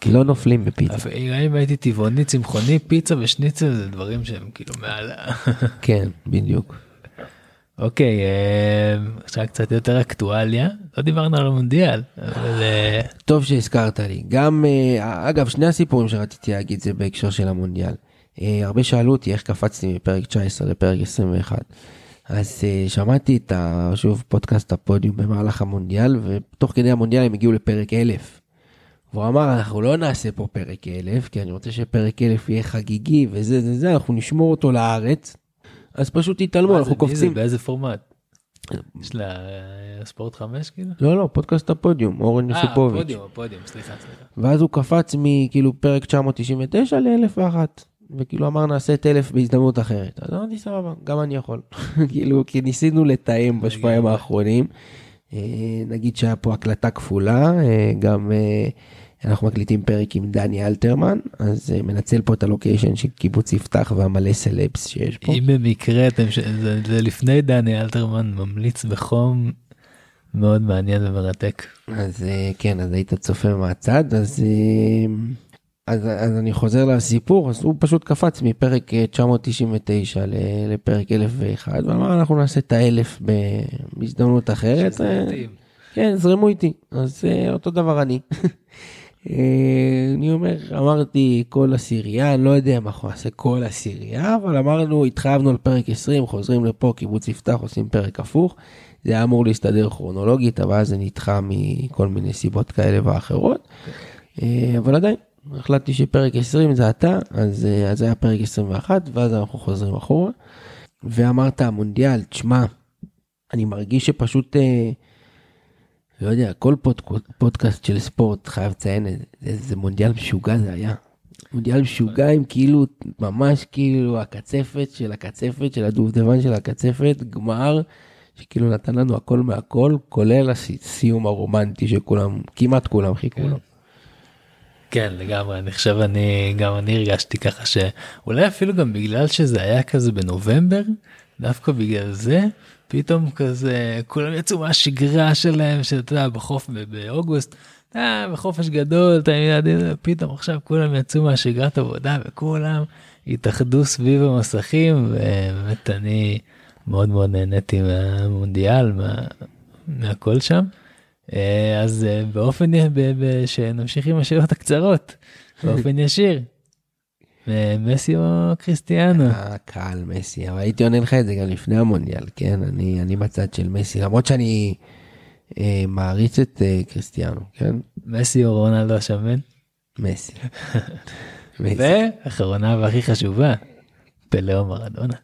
לא נופלים בפיצה. אם הייתי טבעוני, צמחוני, פיצה ושניצל זה דברים שהם כאילו מעל. כן, בדיוק. אוקיי, אה, עכשיו קצת יותר אקטואליה, לא דיברנו על המונדיאל, אבל אה, טוב שהזכרת לי. גם, אה, אגב, שני הסיפורים שרציתי להגיד זה בהקשר של המונדיאל. הרבה שאלו אותי איך קפצתי מפרק 19 לפרק 21. אז שמעתי את, ה, שוב, פודקאסט הפודיום במהלך המונדיאל, ותוך כדי המונדיאל הם הגיעו לפרק 1000. והוא אמר, אנחנו לא נעשה פה פרק 1000, כי אני רוצה שפרק 1000 יהיה חגיגי וזה זה זה, אנחנו נשמור אותו לארץ. אז פשוט תתעלמו, אנחנו זה, מי זה? קופצים. באיזה פורמט? יש לה אה, ספורט 5 כאילו? לא, לא, פודקאסט הפודיום, אורן אה, יוסיפוביץ'. הפודיום, הפודיום, סליחה, סליחה. ואז הוא קפץ מכאילו פרק 999 לאלף ואחת. וכאילו אמר נעשה את אלף בהזדמנות אחרת. אז אמרתי סבבה, גם אני יכול. כאילו, כי ניסינו לתאם בשבועיים. האחרונים. אה, נגיד שהיה פה הקלטה כפולה, אה, גם אה, אנחנו מקליטים פרק עם דני אלתרמן, אז אה, מנצל פה את הלוקיישן של קיבוץ יפתח והמלא סלבס שיש פה. אם במקרה אתם, ש- זה זה לפני דני אלתרמן, ממליץ בחום, מאוד מעניין ומרתק. אז אה, כן, אז היית צופה מהצד, אז, אה, אז, אז אני חוזר לסיפור, אז הוא פשוט קפץ מפרק אה, 999 ל- לפרק 1001, ואמר אנחנו נעשה את האלף בהזדמנות אחרת. שזה מתאים. כן, זרמו איתי, אז אותו דבר אני. אה, אני אומר, אמרתי כל עשירייה, אני לא יודע מה אנחנו נעשה כל עשירייה, אבל אמרנו, התחייבנו על פרק 20, חוזרים לפה, קיבוץ יפתח, עושים פרק הפוך. זה היה אמור להסתדר כרונולוגית, אבל זה נדחה מכל מיני סיבות כאלה ואחרות. אה, אבל עדיין, החלטתי שפרק 20 זה אתה, אז, אה, זה היה פרק 21, ואז אנחנו חוזרים אחורה. ואמרת המונדיאל, תשמע, אני מרגיש שפשוט, אה, לא יודע, כל פוד, פודקאסט של ספורט חייב לציין את זה, זה, זה מונדיאל משוגע זה היה. מונדיאל משוגע עם כאילו, ממש כאילו הקצפת של הקצפת של הדובדבן של הקצפת, גמר, שכאילו נתן לנו הכל מהכל, כולל הסיום הרומנטי שכולם, כמעט כולם חיכו. לו. כן לגמרי אני חושב אני גם אני הרגשתי ככה שאולי אפילו גם בגלל שזה היה כזה בנובמבר דווקא בגלל זה פתאום כזה כולם יצאו מהשגרה שלהם שאתה יודע בחוף באוגוסט. אה, בחופש גדול אתה יודע, פתאום עכשיו כולם יצאו מהשגרת עבודה וכולם התאחדו סביב המסכים ובאמת אני מאוד מאוד נהניתי מהמונדיאל מה, מהכל שם. אה, אז אה, באופן שנמשיך עם השאלות הקצרות באופן ישיר. אה, מסי או קריסטיאנו? הקהל מסי, אבל הייתי עונה לך את זה גם לפני המונדיאל, כן? אני, אני בצד של מסי, למרות שאני אה, מעריץ את אה, קריסטיאנו, כן? מסי או רונלדו השמן? מסי. ואחרונה והכי חשובה, פלא או מרדונה.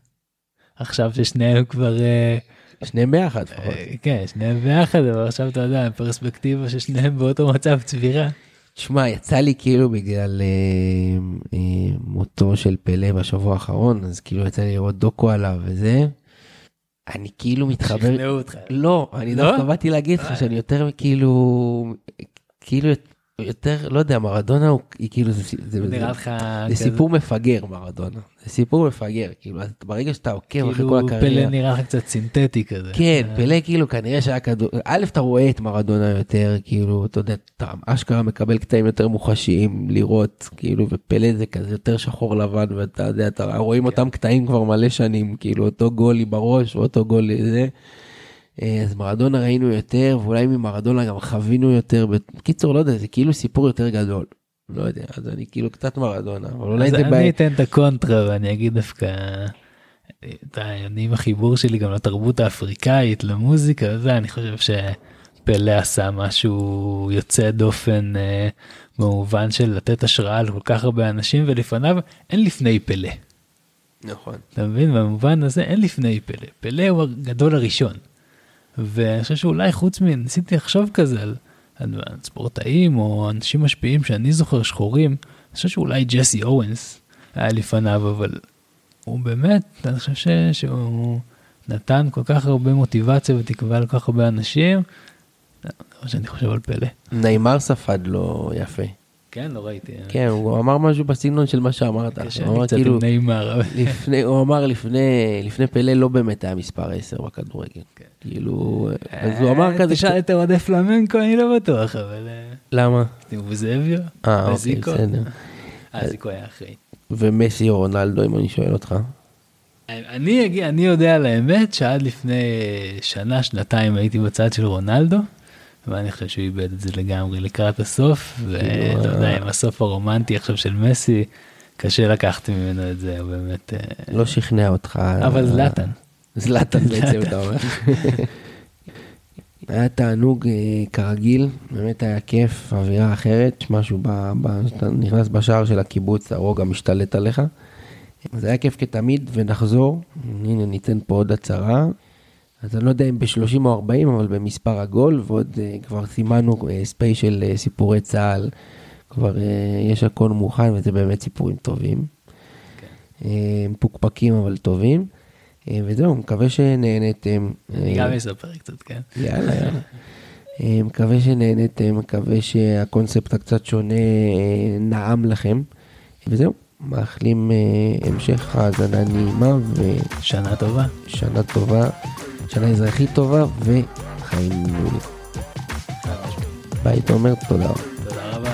עכשיו ששניהם כבר אה, שניהם ביחד לפחות. אה, כן שניהם ביחד אבל עכשיו אתה יודע פרספקטיבה ששניהם באותו מצב צבירה. תשמע, יצא לי כאילו בגלל אה, אה, מותו של פלא בשבוע האחרון, אז כאילו יצא לי לראות דוקו עליו וזה. אני כאילו מתחבר... שכנעו אותך. לא, אני לא? דווקא באתי להגיד לך שאני יותר כאילו, כאילו יותר, לא יודע, מרדונה הוא כאילו, זה, זה, זה, נראה לך זה כזה- סיפור מפגר מרדונה, זה סיפור מפגר, כאילו ברגע שאתה עוקב אחרי כאילו כל פלא הקריירה, נראה לך קצת סינתטי כזה. כן, אה, פלא כאילו כנראה שהיה כדור, א' אתה רואה את מרדונה יותר, כאילו, אתה יודע, אתה אשכרה מקבל קטעים יותר מוחשיים לראות, כאילו, ופלא זה כזה יותר שחור לבן, ואתה יודע, אתה רואים אותם קטעים כבר מלא שנים, כאילו, אותו גול לי בראש, ואותו גול לי זה. אה, אז מרדונה ראינו יותר, ואולי ממרדונה גם חווינו יותר, בקיצור, לא יודע, זה כאילו סיפור יותר גדול. לא יודע, אז אני כאילו קצת מרדונה, אבל אולי אז זה אני בעיה. אתן את הקונטרה ואני אגיד דווקא. אני עם החיבור שלי גם לתרבות האפריקאית למוזיקה וזה אני חושב שפלא עשה משהו יוצא דופן אה, במובן של לתת השראה לכל כך הרבה אנשים ולפניו אין לפני פלא. נכון. אתה מבין? במובן הזה אין לפני פלא. פלא הוא הגדול הראשון. ואני חושב שאולי חוץ מ... ניסיתי לחשוב כזה על, ספורטאים או אנשים משפיעים שאני זוכר שחורים, אני חושב שאולי ג'סי אורנס היה לפניו, אבל הוא באמת, אני חושב ש... שהוא נתן כל כך הרבה מוטיבציה ותקווה לכל כך הרבה אנשים. זה מה שאני חושב על פלא. נעימר ספד לו יפה. כן, לא ראיתי. כן, הוא אמר משהו בסגנון של מה שאמרת. קשה הוא אמר כאילו, לפני, הוא אמר לפני, לפני פלא לא באמת היה מספר 10 בכדורגל. כאילו, אז הוא אמר אה, כזה, תשאל את אוהדי פלמנקו, אני לא בטוח, אבל... אה, למה? בוזביו? אה, אוקיי? בסדר. אה, זיקו היה אחרי. ומסי או רונלדו, אם אני שואל אותך. אני אני יודע על האמת שעד לפני שנה, שנתיים הייתי בצד של רונלדו, ואני חושב שהוא איבד את זה לגמרי לקראת הסוף, ואתה יודע. עם הסוף הרומנטי עכשיו של מסי, קשה לקחת ממנו את זה, הוא באמת... אה, לא שכנע אותך. אבל זלאטן. זלאטן בעצם, אתה אומר. היה תענוג אה, כרגיל, באמת היה כיף, אווירה אחרת, משהו, ב- שאתה נכנס בשער של הקיבוץ, הרוגע משתלט עליך. זה היה כיף כתמיד, ונחזור, הנה ניתן פה עוד הצהרה. אז אני לא יודע אם ב-30 או 40, אבל במספר עגול, ועוד אה, כבר סימנו אה, ספיישל אה, סיפורי צה"ל, כבר אה, יש הכל מוכן, וזה באמת סיפורים טובים. אה, מפוקפקים אבל טובים. אה, וזהו, מקווה שנהנתם. אני גם אספר קצת, כן. יאללה, יאללה. מקווה שנהנתם, מקווה שהקונספט הקצת שונה נעם לכם. וזהו, מאחלים המשך האזנה נעימה שנה טובה. ושנה טובה, שנה אזרחית טובה וחיים מעולים. ביי, תומר, תודה רבה. תודה רבה.